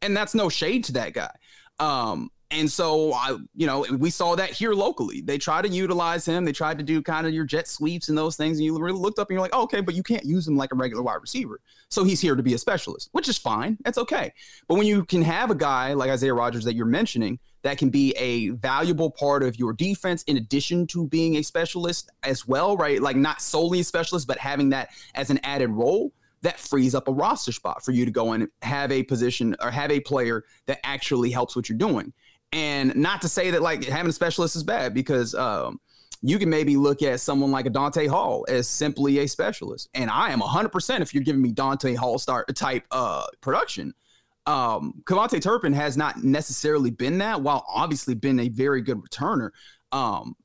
and that's no shade to that guy. Um, and so I, you know, we saw that here locally. They tried to utilize him. They tried to do kind of your jet sweeps and those things. And you really looked up and you're like, oh, okay, but you can't use him like a regular wide receiver. So he's here to be a specialist, which is fine. That's okay. But when you can have a guy like Isaiah Rodgers that you're mentioning that can be a valuable part of your defense in addition to being a specialist as well, right? Like not solely a specialist, but having that as an added role that frees up a roster spot for you to go and have a position or have a player that actually helps what you're doing. And not to say that like having a specialist is bad because um, you can maybe look at someone like a Dante Hall as simply a specialist. And I am 100% if you're giving me Dante Hall start type uh, production. Um, KaVontae Turpin has not necessarily been that, while obviously been a very good returner. Um,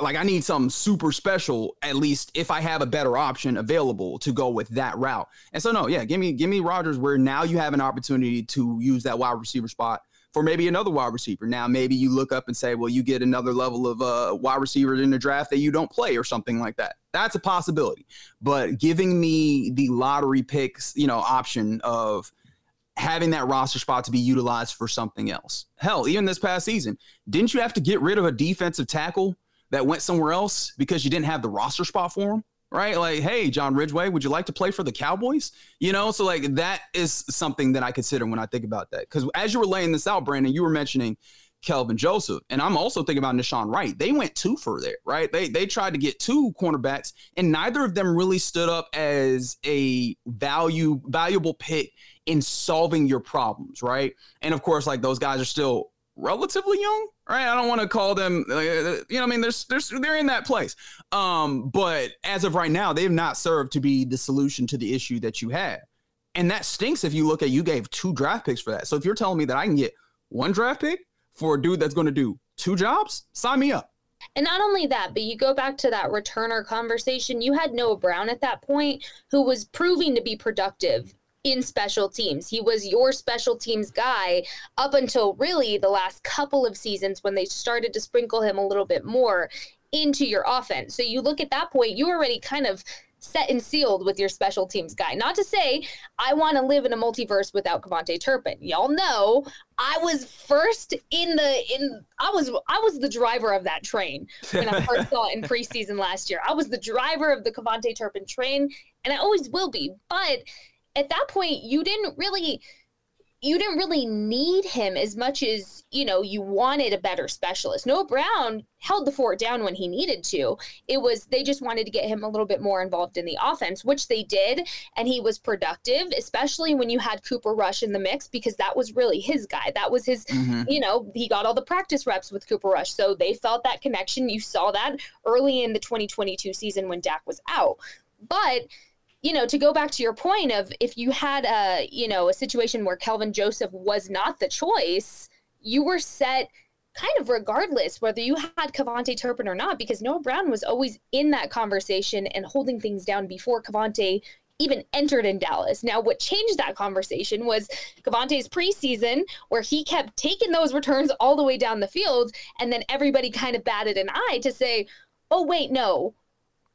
like I need something super special, at least if I have a better option available to go with that route. And so no, yeah, give me give me Rodgers where now you have an opportunity to use that wide receiver spot for maybe another wide receiver. Now, maybe you look up and say, well, you get another level of uh, wide receiver in the draft that you don't play or something like that. That's a possibility. But giving me the lottery picks, you know, option of having that roster spot to be utilized for something else. Hell, even this past season, didn't you have to get rid of a defensive tackle that went somewhere else because you didn't have the roster spot for him? right? Like, hey, John Ridgeway, would you like to play for the Cowboys? You know, so like that is something that I consider when I think about that. Because as you were laying this out, Brandon, you were mentioning Kelvin Joseph, and I'm also thinking about Nahshon Wright. They went two for there, right? They they tried to get two cornerbacks, and neither of them really stood up as a value valuable pick in solving your problems, right? And of course, like those guys are still relatively young, right? I don't want to call them, uh, you know, I mean, there's, there's, they're in that place. Um, but as of right now, they have not served to be the solution to the issue that you had. And that stinks if you look at you gave two draft picks for that. So if you're telling me that I can get one draft pick for a dude that's going to do two jobs, sign me up. And not only that, but you go back to that returner conversation. You had Noah Brown at that point who was proving to be productive in special teams. He was your special teams guy up until really the last couple of seasons when they started to sprinkle him a little bit more into your offense. So you look at that point, you already kind of set and sealed with your special teams guy. Not to say I want to live in a multiverse without KaVontae Turpin. Y'all know I was first in the in I was I was the driver of that train when I first saw it in preseason last year. I was the driver of the KaVontae Turpin train, and I always will be. But at that point, you didn't really you didn't really need him as much as you know you wanted a better specialist. Noah Brown held the fort down when he needed to. It was they just wanted to get him a little bit more involved in the offense, which they did, and he was productive, especially when you had Cooper Rush in the mix because that was really his guy. That was his, mm-hmm. you know, he got all the practice reps with Cooper Rush, so they felt that connection. You saw that early in the 2022 season when Dak was out, but you know, to go back to your point of if you had a, you know, a situation where Kelvin Joseph was not the choice, you were set kind of regardless whether you had KaVontae Turpin or not, because Noah Brown was always in that conversation and holding things down before KaVontae even entered in Dallas. Now, what changed that conversation was KaVontae's preseason, where he kept taking those returns all the way down the field, and then everybody kind of batted an eye to say, oh, wait, no,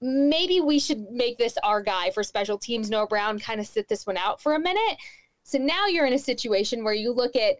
maybe we should make this our guy for special teams. Noah Brown kind of sit this one out for a minute. So now you're in a situation where you look at,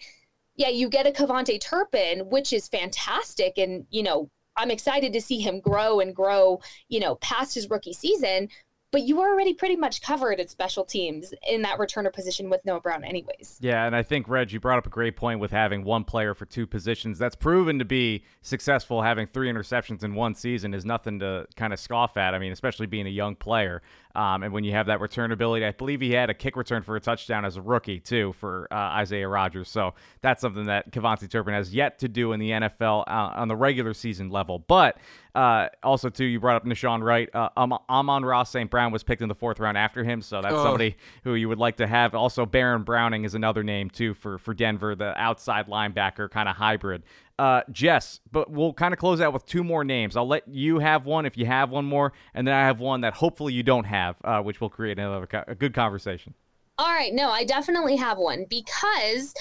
yeah, you get a KaVontae Turpin, which is fantastic. And, you know, I'm excited to see him grow and grow, you know, past his rookie season but you were already pretty much covered at special teams in that returner position with Noah Brown, anyways. Yeah, and I think, Reg, you brought up a great point with having one player for two positions. That's proven to be successful. Having three interceptions in one season is nothing to kind of scoff at. I mean, especially being a young player. Um, and when you have that return ability, I believe he had a kick return for a touchdown as a rookie, too, for uh, Isaiah Rodgers. So that's something that KaVontae Turpin has yet to do in the NFL uh, on the regular season level. But uh, also, too, you brought up Nahshon Wright. Uh, um, Amon-Ra St. Brown was picked in the fourth round after him, so that's oh. somebody who you would like to have. Also, Baron Browning is another name, too, for, for Denver, the outside linebacker kind of hybrid. Uh, Jess, but we'll kind of close out with two more names. I'll let you have one if you have one more, and then I have one that hopefully you don't have, uh, which will create another co- a good conversation. All right, no, I definitely have one because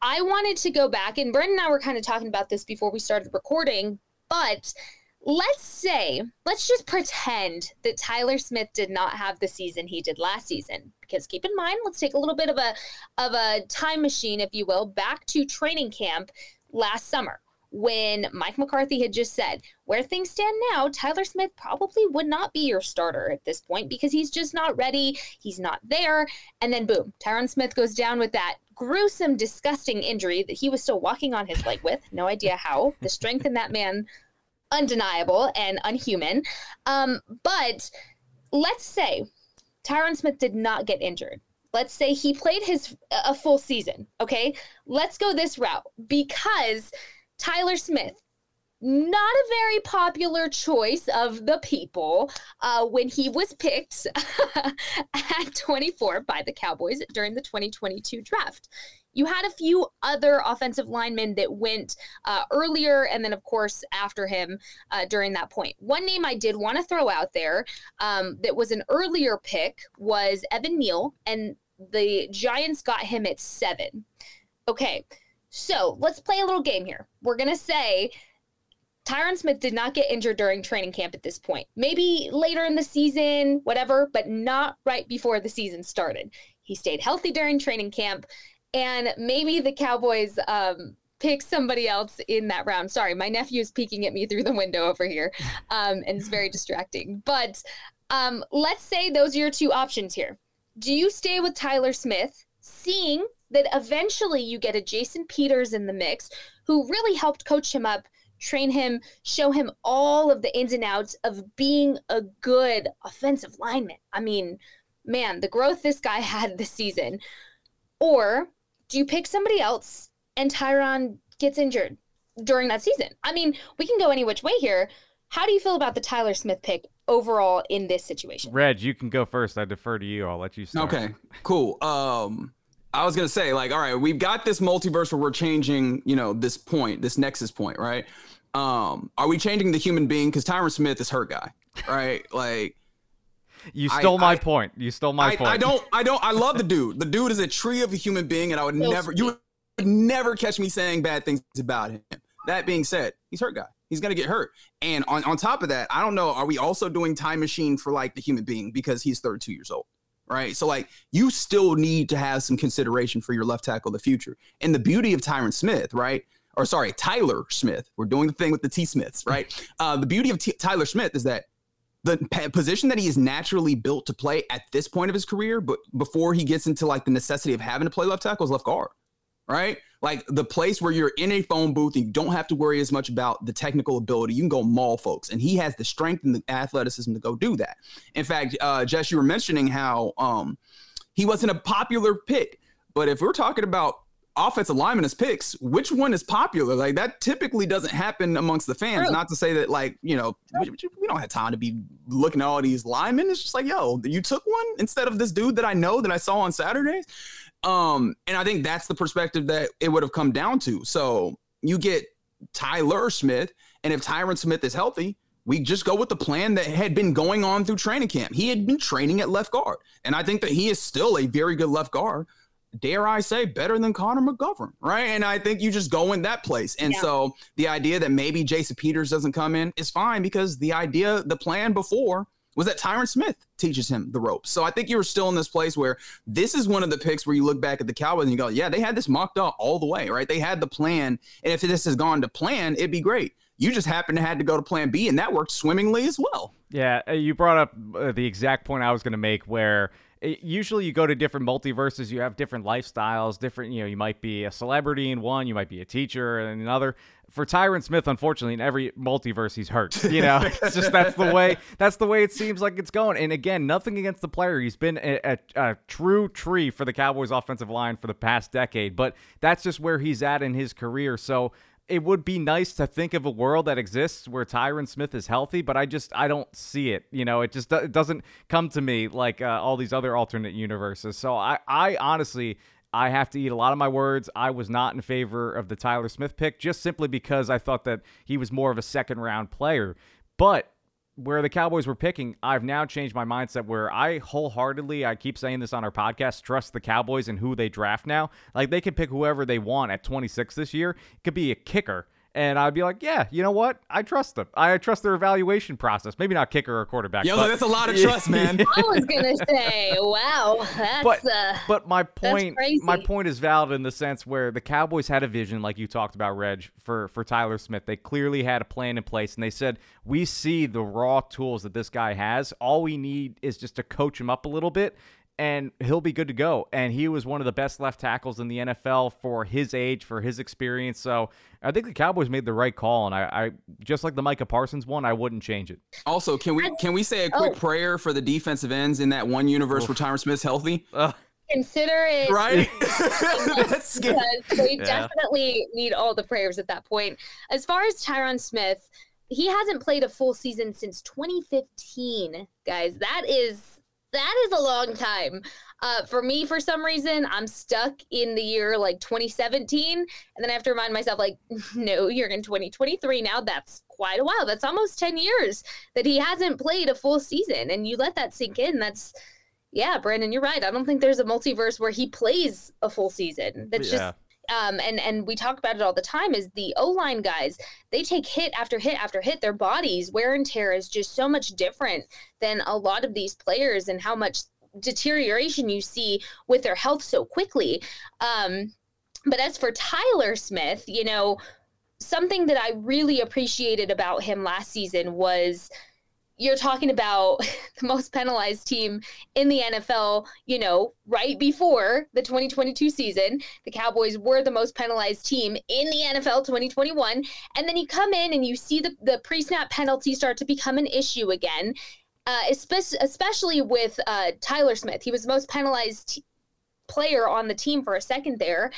I wanted to go back, and Brandon and I were kind of talking about this before we started recording, but let's say, let's just pretend that Tyler Smith did not have the season he did last season. Because keep in mind, let's take a little bit of a of a time machine, if you will, back to training camp last summer when Mike McCarthy had just said, where things stand now, Tyler Smith probably would not be your starter at this point because he's just not ready. He's not there. And then, boom, Tyron Smith goes down with that gruesome, disgusting injury that he was still walking on his leg with. No idea how. The strength in that man, undeniable and unhuman. Um, but let's say Tyron Smith did not get injured let's say he played his a full season okay let's go this route because tyler smith not a very popular choice of the people uh, when he was picked at 24 by the Cowboys during the 2022 draft. You had a few other offensive linemen that went uh, earlier and then, of course, after him uh, during that point. One name I did want to throw out there um, that was an earlier pick was Evan Neal, and the Giants got him at seven. Okay, so let's play a little game here. We're going to say Tyron Smith did not get injured during training camp at this point. Maybe later in the season, whatever, but not right before the season started. He stayed healthy during training camp, and maybe the Cowboys um, pick somebody else in that round. Sorry, my nephew is peeking at me through the window over here, um, and it's very distracting. But um, let's say those are your two options here. Do you stay with Tyler Smith, seeing that eventually you get a Jason Peters in the mix, who really helped coach him up, train him, show him all of the ins and outs of being a good offensive lineman? I mean, man, the growth this guy had this season. Or do you pick somebody else and Tyron gets injured? during that season. I mean, we can go any which way here. How do you feel about the Tyler Smith pick overall in this situation? Reg, you can go first. I defer to you. I'll let you start. Okay, cool. Um, I was gonna say, like, all right, we've got this multiverse where we're changing, you know, this point, this nexus point, right? Um, are we changing the human being? Because Tyron Smith is her guy, right? like, you stole I, my I, point. You stole my I, point. I don't, I don't, I love the dude. The dude is a tree of a human being, and I would never, you would never catch me saying bad things about him. That being said, he's her guy. He's gonna get hurt. And on, on top of that, I don't know, are we also doing time machine for like the human being because he's 32 years old? Right. So like you still need to have some consideration for your left tackle of the future. And the beauty of Tyron Smith, right? Or sorry, Tyler Smith. We're doing the thing with the T Smiths, right? uh, the beauty of T- Tyler Smith is that the position that he is naturally built to play at this point of his career, but before he gets into like the necessity of having to play left tackle is left guard right? Like the place where you're in a phone booth and you don't have to worry as much about the technical ability. You can go maul folks, and he has the strength and the athleticism to go do that. In fact, uh, Jess, you were mentioning how um, he wasn't a popular pick, but if we're talking about offensive linemen as picks, which one is popular? Like that typically doesn't happen amongst the fans. True. Not to say that like you know we, we don't have time to be looking at all these linemen. It's just like yo, you took one instead of this dude that I know that I saw on Saturdays. Um, and I think that's the perspective that it would have come down to. So you get Tyler Smith, and if Tyron Smith is healthy, we just go with the plan that had been going on through training camp. He had been training at left guard, and I think that he is still a very good left guard. Dare I say, better than Connor McGovern, right? And I think you just go in that place. And Yeah. so the idea that maybe Jason Peters doesn't come in is fine because the idea, the plan before was that Tyron Smith teaches him the ropes. So I think you were still in this place where this is one of the picks where you look back at the Cowboys and you go, yeah, they had this mocked up all the way, right? They had the plan. And if this has gone to plan, it'd be great. You just happen to had to go to plan B and that worked swimmingly as well. Yeah, uh, you brought up uh, the exact point I was going to make where uh, usually you go to different multiverses, you have different lifestyles, different, you know, you might be a celebrity in one, you might be a teacher in another. For Tyron Smith, unfortunately, in every multiverse he's hurt. You know, it's just that's the way that's the way it seems like it's going. And again, nothing against the player. He's been a, a, a true tree for the Cowboys offensive line for the past decade, but that's just where he's at in his career. So it would be nice to think of a world that exists where Tyron Smith is healthy, but I just I don't see it. You know, it just it doesn't come to me like uh, all these other alternate universes. So I I honestly I have to eat a lot of my words. I was not in favor of the Tyler Smith pick just simply because I thought that he was more of a second round player. But where the Cowboys were picking, I've now changed my mindset where I wholeheartedly, I keep saying this on our podcast, trust the Cowboys and who they draft now. Like they can pick whoever they want at 26 this year. It could be a kicker. And I'd be like, yeah, you know what? I trust them. I trust their evaluation process. Maybe not kicker or quarterback. Yo, but- that's a lot of trust, man. I was gonna say, wow, that's but uh, but my point my point is valid in the sense where the Cowboys had a vision like you talked about Reg for for Tyler Smith. They clearly had a plan in place and they said, "We see the raw tools that this guy has. All we need is just to coach him up a little bit." And he'll be good to go. And he was one of the best left tackles in the NFL for his age, for his experience. So I think the Cowboys made the right call. And I, I just like the Micah Parsons one, I wouldn't change it. Also, can we can we say a quick Oh. prayer for the defensive ends in that one universe where Tyron Smith's healthy? Ugh. consider it Right? That's scary. because they Yeah. definitely need all the prayers at that point. As far as Tyron Smith, he hasn't played a full season since 2015, guys. That is that is a long time. Uh, for me, for some reason, I'm stuck in the year like 2017, and then I have to remind myself, like, no, you're in 2023 now. That's quite a while. That's almost 10 years that he hasn't played a full season, and you let that sink in. That's yeah, Brandon, you're right. I don't think there's a multiverse where he plays a full season. That's Yeah. just um, and and we talk about it all the time is the O line guys. They take hit after hit after hit. Their bodies wear and tear is just so much different than a lot of these players, and how much deterioration you see with their health so quickly. Um, but as for Tyler Smith, you know, something that I really appreciated about him last season was you're talking about the most penalized team in the NFL, you know, right before the 2022 season. The Cowboys were the most penalized team in the NFL 2021. And then you come in and you see the, the pre snap penalty start to become an issue again, uh, especially, with uh, Tyler Smith. He was the most penalized t- player on the team for a second there.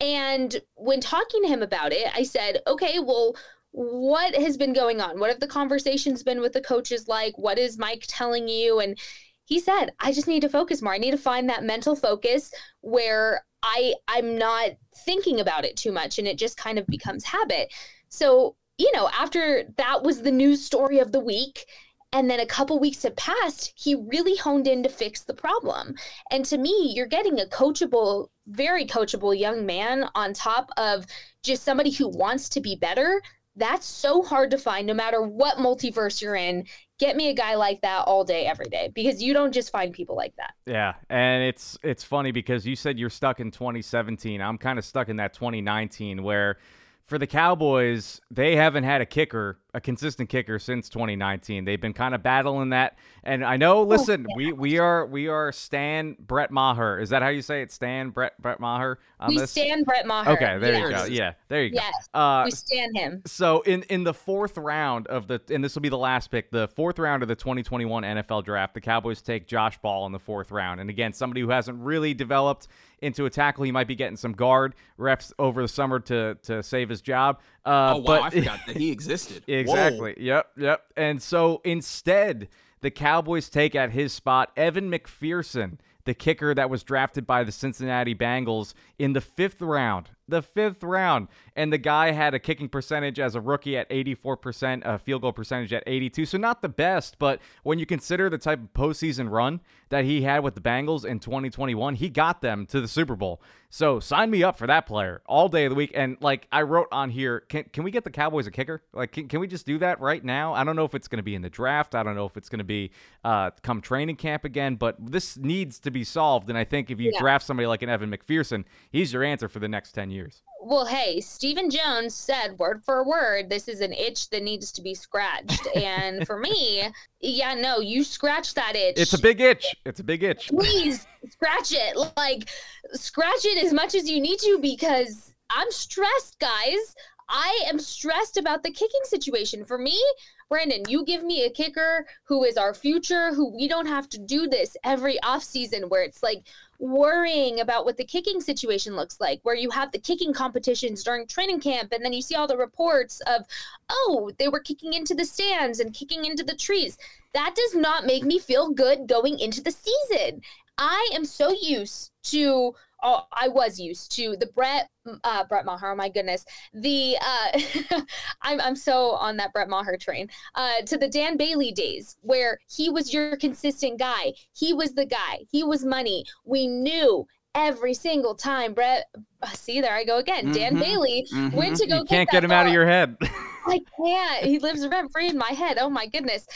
And when talking to him about it, I said, okay, well, what has been going on? What have the conversations been with the coaches like? What is Mike telling you? And he said, I just need to focus more. I need to find that mental focus where I I'm not thinking about it too much and it just kind of becomes habit. So, you know, after that was the news story of the week and then a couple weeks had passed, he really honed in to fix the problem. And to me, you're getting a coachable, very coachable young man on top of just somebody who wants to be better that's so hard to find no matter what multiverse you're in. Get me a guy like that all day every day because you don't just find people like that. Yeah, and it's it's funny because you said you're stuck in 2017. I'm kind of stuck in that 2019 where for the Cowboys, they haven't had a kicker, a consistent kicker since 2019. They've been kind of battling that. And I know, oh, listen, oh, yeah. we we are we are Stan Brett Maher. Is that how you say it? Stan Brett Brett Maher we this? stand Brett Maher. Okay, there yes. you go. Yeah, there you yes. go. Uh, we stand him. So in in the fourth round of the and this will be the last pick, the fourth round of the 2021 NFL draft, the Cowboys take Josh Ball in the fourth round. And again, somebody who hasn't really developed into a tackle. He might be getting some guard reps over the summer to to save his job. Uh, oh wow, but, I forgot that he existed. exactly. Whoa. Yep. Yep. And so instead, the Cowboys take at his spot Evan McPherson, the kicker that was drafted by the Cincinnati Bengals in the fifth round the fifth round. And the guy had a kicking percentage as a rookie at 84%, a field goal percentage at 82. So not the best, but when you consider the type of postseason run that he had with the Bengals in 2021, he got them to the Super Bowl. So sign me up for that player all day of the week. And like I wrote on here, can, can we get the Cowboys a kicker? Like, can, can we just do that right now? I don't know if it's going to be in the draft. I don't know if it's going to be uh, come training camp again, but this needs to be solved. And I think if you yeah. draft somebody like an Evan McPherson, he's your answer for the next 10 years years. Well, hey, Stephen Jones said word for word, this is an itch that needs to be scratched. and for me, yeah, no, you scratch that itch. It's a big itch. It's a big itch. Please scratch it. Like, scratch it as much as you need to because I'm stressed, guys. I am stressed about the kicking situation. For me, Brandon, you give me a kicker who is our future, who we don't have to do this every offseason where it's like worrying about what the kicking situation looks like, where you have the kicking competitions during training camp, and then you see all the reports of, oh, they were kicking into the stands and kicking into the trees. That does not make me feel good going into the season. I am so used to oh, I was used to the Brett uh, Brett Maher. Oh my goodness, the uh, I'm I'm so on that Brett Maher train. Uh, to the Dan Bailey days where he was your consistent guy. He was the guy. He was money. We knew every single time Brett. Uh, see, there I go again. Mm-hmm, Dan Bailey mm-hmm. went to go. You can't get him ball. out of your head. I can't. He lives rent free in my head. Oh my goodness.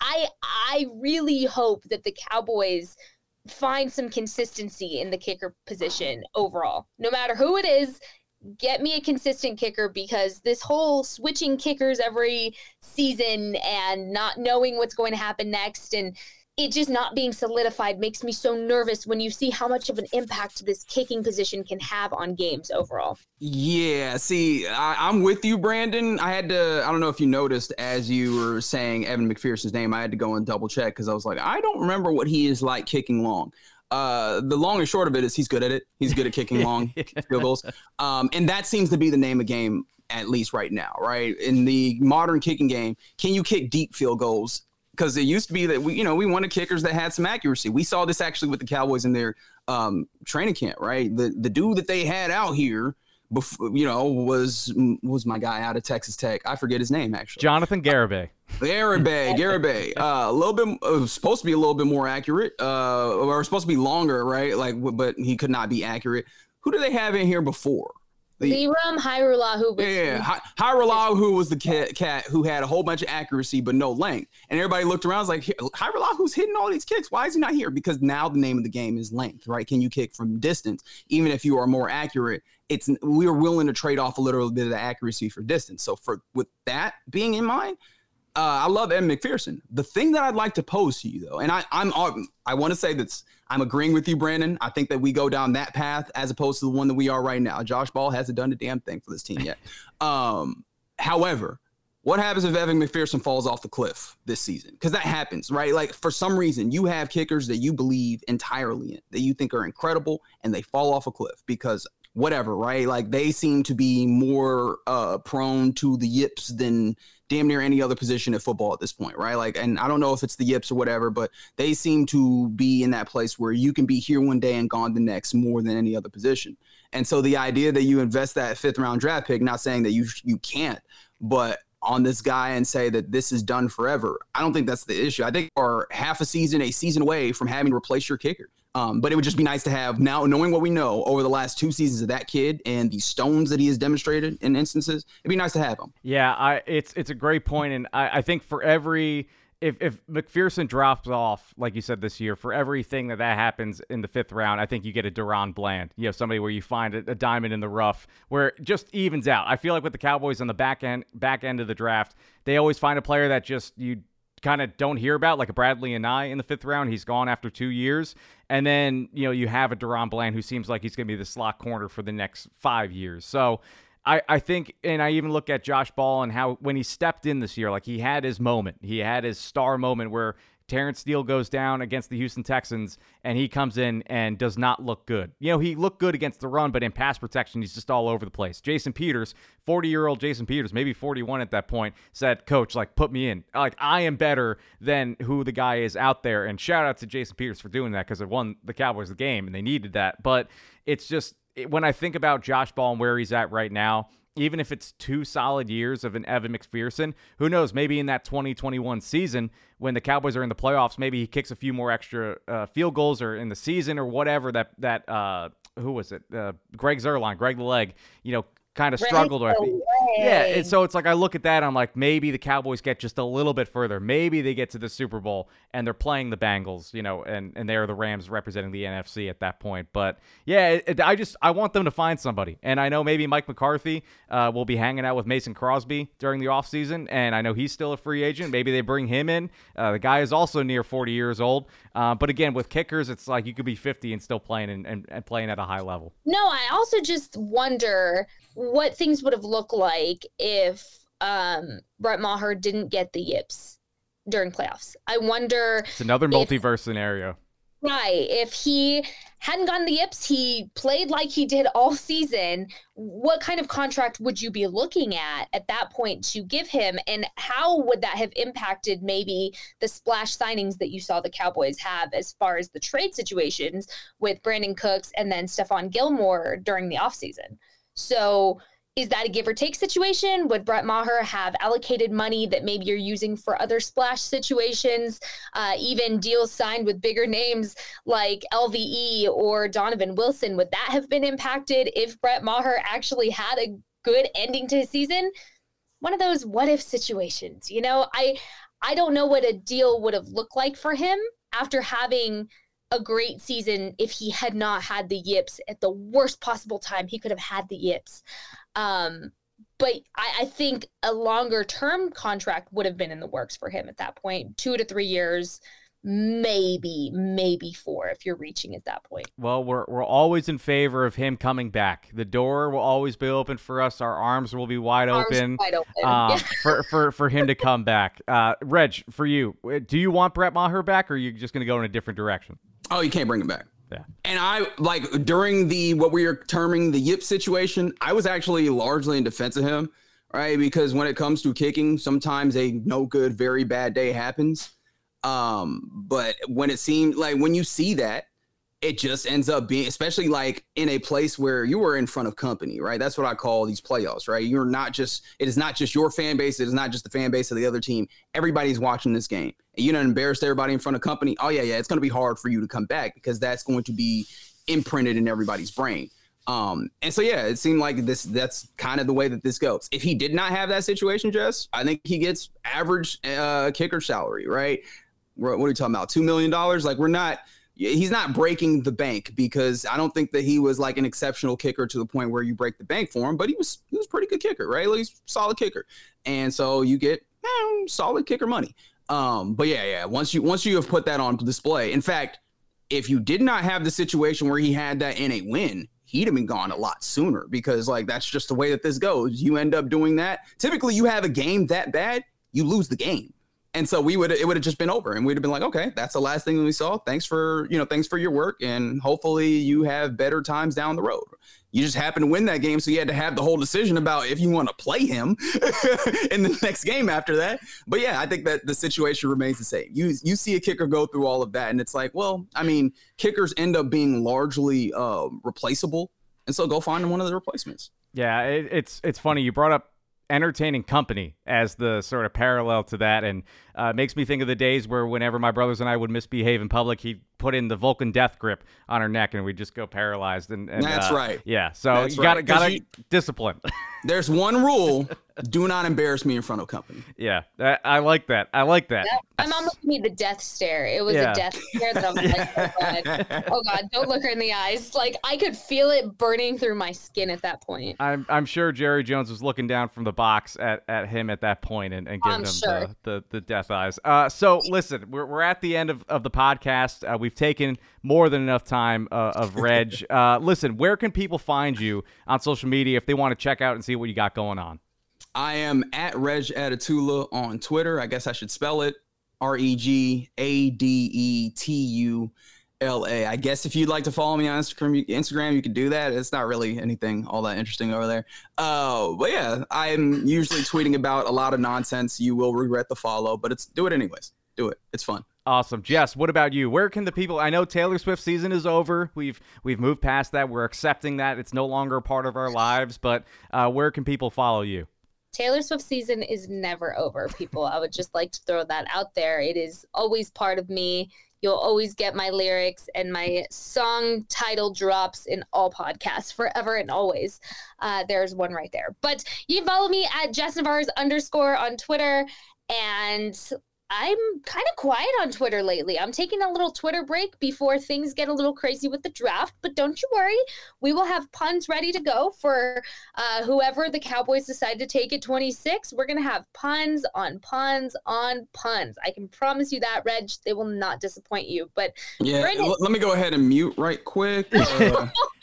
I I really hope that the Cowboys find some consistency in the kicker position overall. No matter who it is, get me a consistent kicker because this whole switching kickers every season and not knowing what's going to happen next and it just not being solidified makes me so nervous when you see how much of an impact this kicking position can have on games overall. Yeah, see, I, am with you, Brandon. I had to, I don't know if you noticed as you were saying Evan McPherson's name, I had to go and double check because I was like, I don't remember what he is like kicking long. Uh, the long and short of it is he's good at it. He's good at kicking long field goals. Um, and that seems to be the name of game at least right now, right? In the modern kicking game, can you kick deep field goals because it used to be that we, you know, we wanted kickers that had some accuracy. We saw this actually with the Cowboys in their um, training camp, right? The the dude that they had out here, before, you know, was was my guy out of Texas Tech. I forget his name actually. Jonathan Garibay. Garibay, Garibay. Uh, a little bit uh, supposed to be a little bit more accurate, uh, or supposed to be longer, right? Like, but he could not be accurate. Who do they have in here before? The, Lirim Hajrullahu. Yeah, Hajrullahu was the cat, cat who had a whole bunch of accuracy but no length. And everybody looked around, was like, Hajrullahu's hitting all these kicks. Why is he not here? Because now the name of the game is length, right? Can you kick from distance? Even if you are more accurate, it's we are willing to trade off a little bit of the accuracy for distance. So for with that being in mind, uh, I love Ed McPherson. The thing that I'd like to pose to you though, and I, I'm I want to say that I'm agreeing with you, Brandon. I think that we go down that path as opposed to the one that we are right now. Josh Ball hasn't done a damn thing for this team yet. um, however, what happens if Evan McPherson falls off the cliff this season? Because that happens, right? Like for some reason, you have kickers that you believe entirely in, that you think are incredible, and they fall off a cliff because whatever, right? Like they seem to be more uh, prone to the yips than damn near any other position at football at this point, right? Like, and I don't know if it's the yips or whatever, but they seem to be in that place where you can be here one day and gone the next more than any other position. And so the idea that you invest that fifth round draft pick, not saying that you you can't, but on this guy and say that this is done forever. I don't think that's the issue. I think are half a season, a season away from having to replace your kicker. Um, but it would just be nice to have now, knowing what we know over the last two seasons of that kid and the stones that he has demonstrated in instances. It'd be nice to have him. Yeah, I, it's it's a great point, and I, I think for every if if McPherson drops off, like you said this year, for everything that that happens in the fifth round, I think you get a DaRon Bland. You know, somebody where you find a, a, diamond in the rough, where it just evens out. I feel like with the Cowboys on the back end back end of the draft, they always find a player that just you kind of don't hear about, like a Bradlee Anae in the fifth round. He's gone after two years. And then, you know, you have a DaRon Bland who seems like he's going to be the slot corner for the next five years. So I, I think, and I even look at Josh Ball and how when he stepped in this year, like he had his moment, he had his star moment where Terence Steele goes down against the Houston Texans and he comes in and does not look good. You know, he looked good against the run, but in pass protection, he's just all over the place. Jason Peters, 40 year old Jason Peters, maybe 41 at that point, said, Coach, like, put me in. Like, I am better than who the guy is out there. And shout out to Jason Peters for doing that because it won the Cowboys the game and they needed that. But it's just, when I think about Josh Ball and where he's at right now, even if it's two solid years of an Evan McPherson, who knows? Maybe in that 2021 season, when the Cowboys are in the playoffs, maybe he kicks a few more extra uh, field goals or in the season or whatever that that uh, who was it? Uh, Greg Zuerlein, Greg the Leg, you know, kind of struggled. Or yeah, and so it's like I look at that, and I'm like, maybe the Cowboys get just a little bit further. Maybe they get to the Super Bowl and they're playing the Bengals, you know, and and they're the Rams representing the NFC at that point. But yeah, it, it, I just I want them to find somebody, and I know maybe Mike McCarthy uh, will be hanging out with Mason Crosby during the offseason, and I know he's still a free agent. Maybe they bring him in. Uh, the guy is also near 40 years old, uh, but again, with kickers, it's like you could be 50 and still playing and, and, and playing at a high level. No, I also just wonder what things would have looked like if um, Brett Maher didn't get the yips during playoffs. I wonder. It's another multiverse if, scenario. Right. If he hadn't gotten the yips, he played like he did all season. What kind of contract would you be looking at at that point to give him? And how would that have impacted maybe the splash signings that you saw the Cowboys have as far as the trade situations with Brandin Cooks and then Stephon Gilmore during the offseason? So is that a give or take situation? Would Brett Maher have allocated money that maybe you're using for other splash situations, uh, even deals signed with bigger names like LVE or Donovan Wilson? Would that have been impacted if Brett Maher actually had a good ending to his season? One of those what if situations, you know. I I don't know what a deal would have looked like for him after having a great season if he had not had the yips at the worst possible time he could have had the yips. Um, but I, I think a longer term contract would have been in the works for him at that point, two to three years, maybe maybe four if you're reaching at that point. Well, we're we're always in favor of him coming back. The door will always be open for us. Our arms will be wide arms open, wide open. Um, for, for for him to come back. Uh, Reg, for you, do you want Brett Maher back, or are you just going to go in a different direction? Oh, you can't bring him back. Yeah. And I like during the what we are terming the Yip situation, I was actually largely in defense of him, right? Because when it comes to kicking, sometimes a no good, very bad day happens. Um, but when it seemed like when you see that, it just ends up being, especially like in a place where you were in front of company, right? That's what I call these playoffs, right? You're not just, it is not just your fan base. It is not just the fan base of the other team. Everybody's watching this game. And you don't embarrass everybody in front of company. Oh, yeah, yeah. It's going to be hard for you to come back because that's going to be imprinted in everybody's brain. Um, and so yeah, it seemed like this that's kind of the way that this goes. If he did not have that situation, Jess, I think he gets average uh kicker salary, right? What are you talking about? Two million dollars? Like we're not he's not breaking the bank because I don't think that he was like an exceptional kicker to the point where you break the bank for him, but he was he was pretty good kicker, right? Like he's solid kicker. And so you get eh, solid kicker money. Um, but yeah, yeah, once you once you have put that on display. In fact, if you did not have the situation where he had that in a win, he'd have been gone a lot sooner because like that's just the way that this goes. You end up doing that. Typically you have a game that bad, you lose the game And so we would it would have just been over and we'd have been like, okay, that's the last thing we saw. Thanks for, you know, thanks for your work and hopefully you have better times down the road. You just happened to win that game, so you had to have the whole decision about if you want to play him in the next game after that. But yeah, I think that the situation remains the same. You you see a kicker go through all of that, and it's like, well, I mean, kickers end up being largely uh, replaceable, and so go find one of the replacements. Yeah, it, it's it's funny you brought up entertaining company as the sort of parallel to that and uh, makes me think of the days where whenever my brothers and I would misbehave in public, he'd put in the Vulcan death grip on her neck and we'd just go paralyzed. And, and that's uh, right. Yeah. So That's you gotta gotta discipline. There's one rule: do not embarrass me in front of company. yeah, that, I like that. I like that. My mom looked at me the death stare. It was Yeah. a death stare that I'm like, oh god, oh god, don't look her in the eyes. Like I could feel it burning through my skin at that point. I'm I'm sure Jerry Jones was looking down from the box at, at him at that point and, and giving I'm him sure. the, the, the death eyes. Uh, so listen, we're, we're at the end of, of the podcast. Uh, we've taken more than enough time uh, of Reg. uh, listen, where can people find you on social media if they want to check out and see what you got going on? I am at Reg Adetula on Twitter. I guess I should spell it R E G A D E T U L A. I guess if you'd like to follow me on Instagram, you, Instagram, you can do that. It's not really anything all that interesting over there. Uh, but yeah, I'm usually tweeting about a lot of nonsense. You will regret the follow, but it's do it anyways. Do it. It's fun. Awesome, Jess. What about you? Where can the people? I know Taylor Swift season is over. We've we've moved past that. We're accepting that it's no longer a part of our lives. But uh, where can people follow you? Taylor Swift season is never over, people. I would just like to throw that out there. It is always part of me. You'll always get my lyrics and my song title drops in all podcasts forever and always. Uh, there's one right there. But you can follow me at Jess Nevarez underscore on Twitter. And I'm kind of quiet on Twitter lately. I'm taking a little Twitter break before things get a little crazy with the draft. But don't you worry, we will have puns ready to go for uh, whoever the Cowboys decide to take at 26. We're going to have puns on puns on puns. I can promise you that, Reg. They will not disappoint you. But Yeah. L- let me go ahead and mute right quick.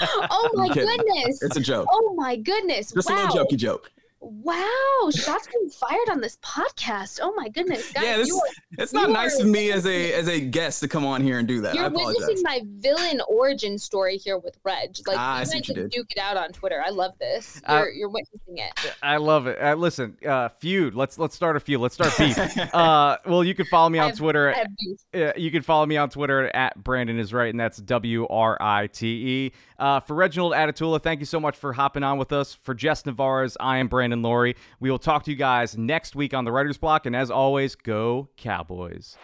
Uh, oh my goodness. It's a joke. Oh my goodness. Just wow. a little jokey joke. Wow. Shots being fired on this podcast. Oh my goodness. Guys, yeah, this, are it's not nice of me as a as a guest to come on here and do that. I You're apologize. witnessing my villain origin story here with Reg. Like Ah, I you see guys can duke it out on Twitter. I love this. Uh, You're, you're witnessing it. I love it. Uh, listen, uh, feud. Let's let's start a feud. Let's start beef. uh, well, you can follow me I on have- Twitter. I have beef. Uh, you can follow me on Twitter at Brandon is right, and that's W R I T E. Uh, for Reginald Adetula, thank you so much for hopping on with us. For Jess Nevarez, I am Brandon Loree. We will talk to you guys next week on the Writers Block, and as always, go Cowboys.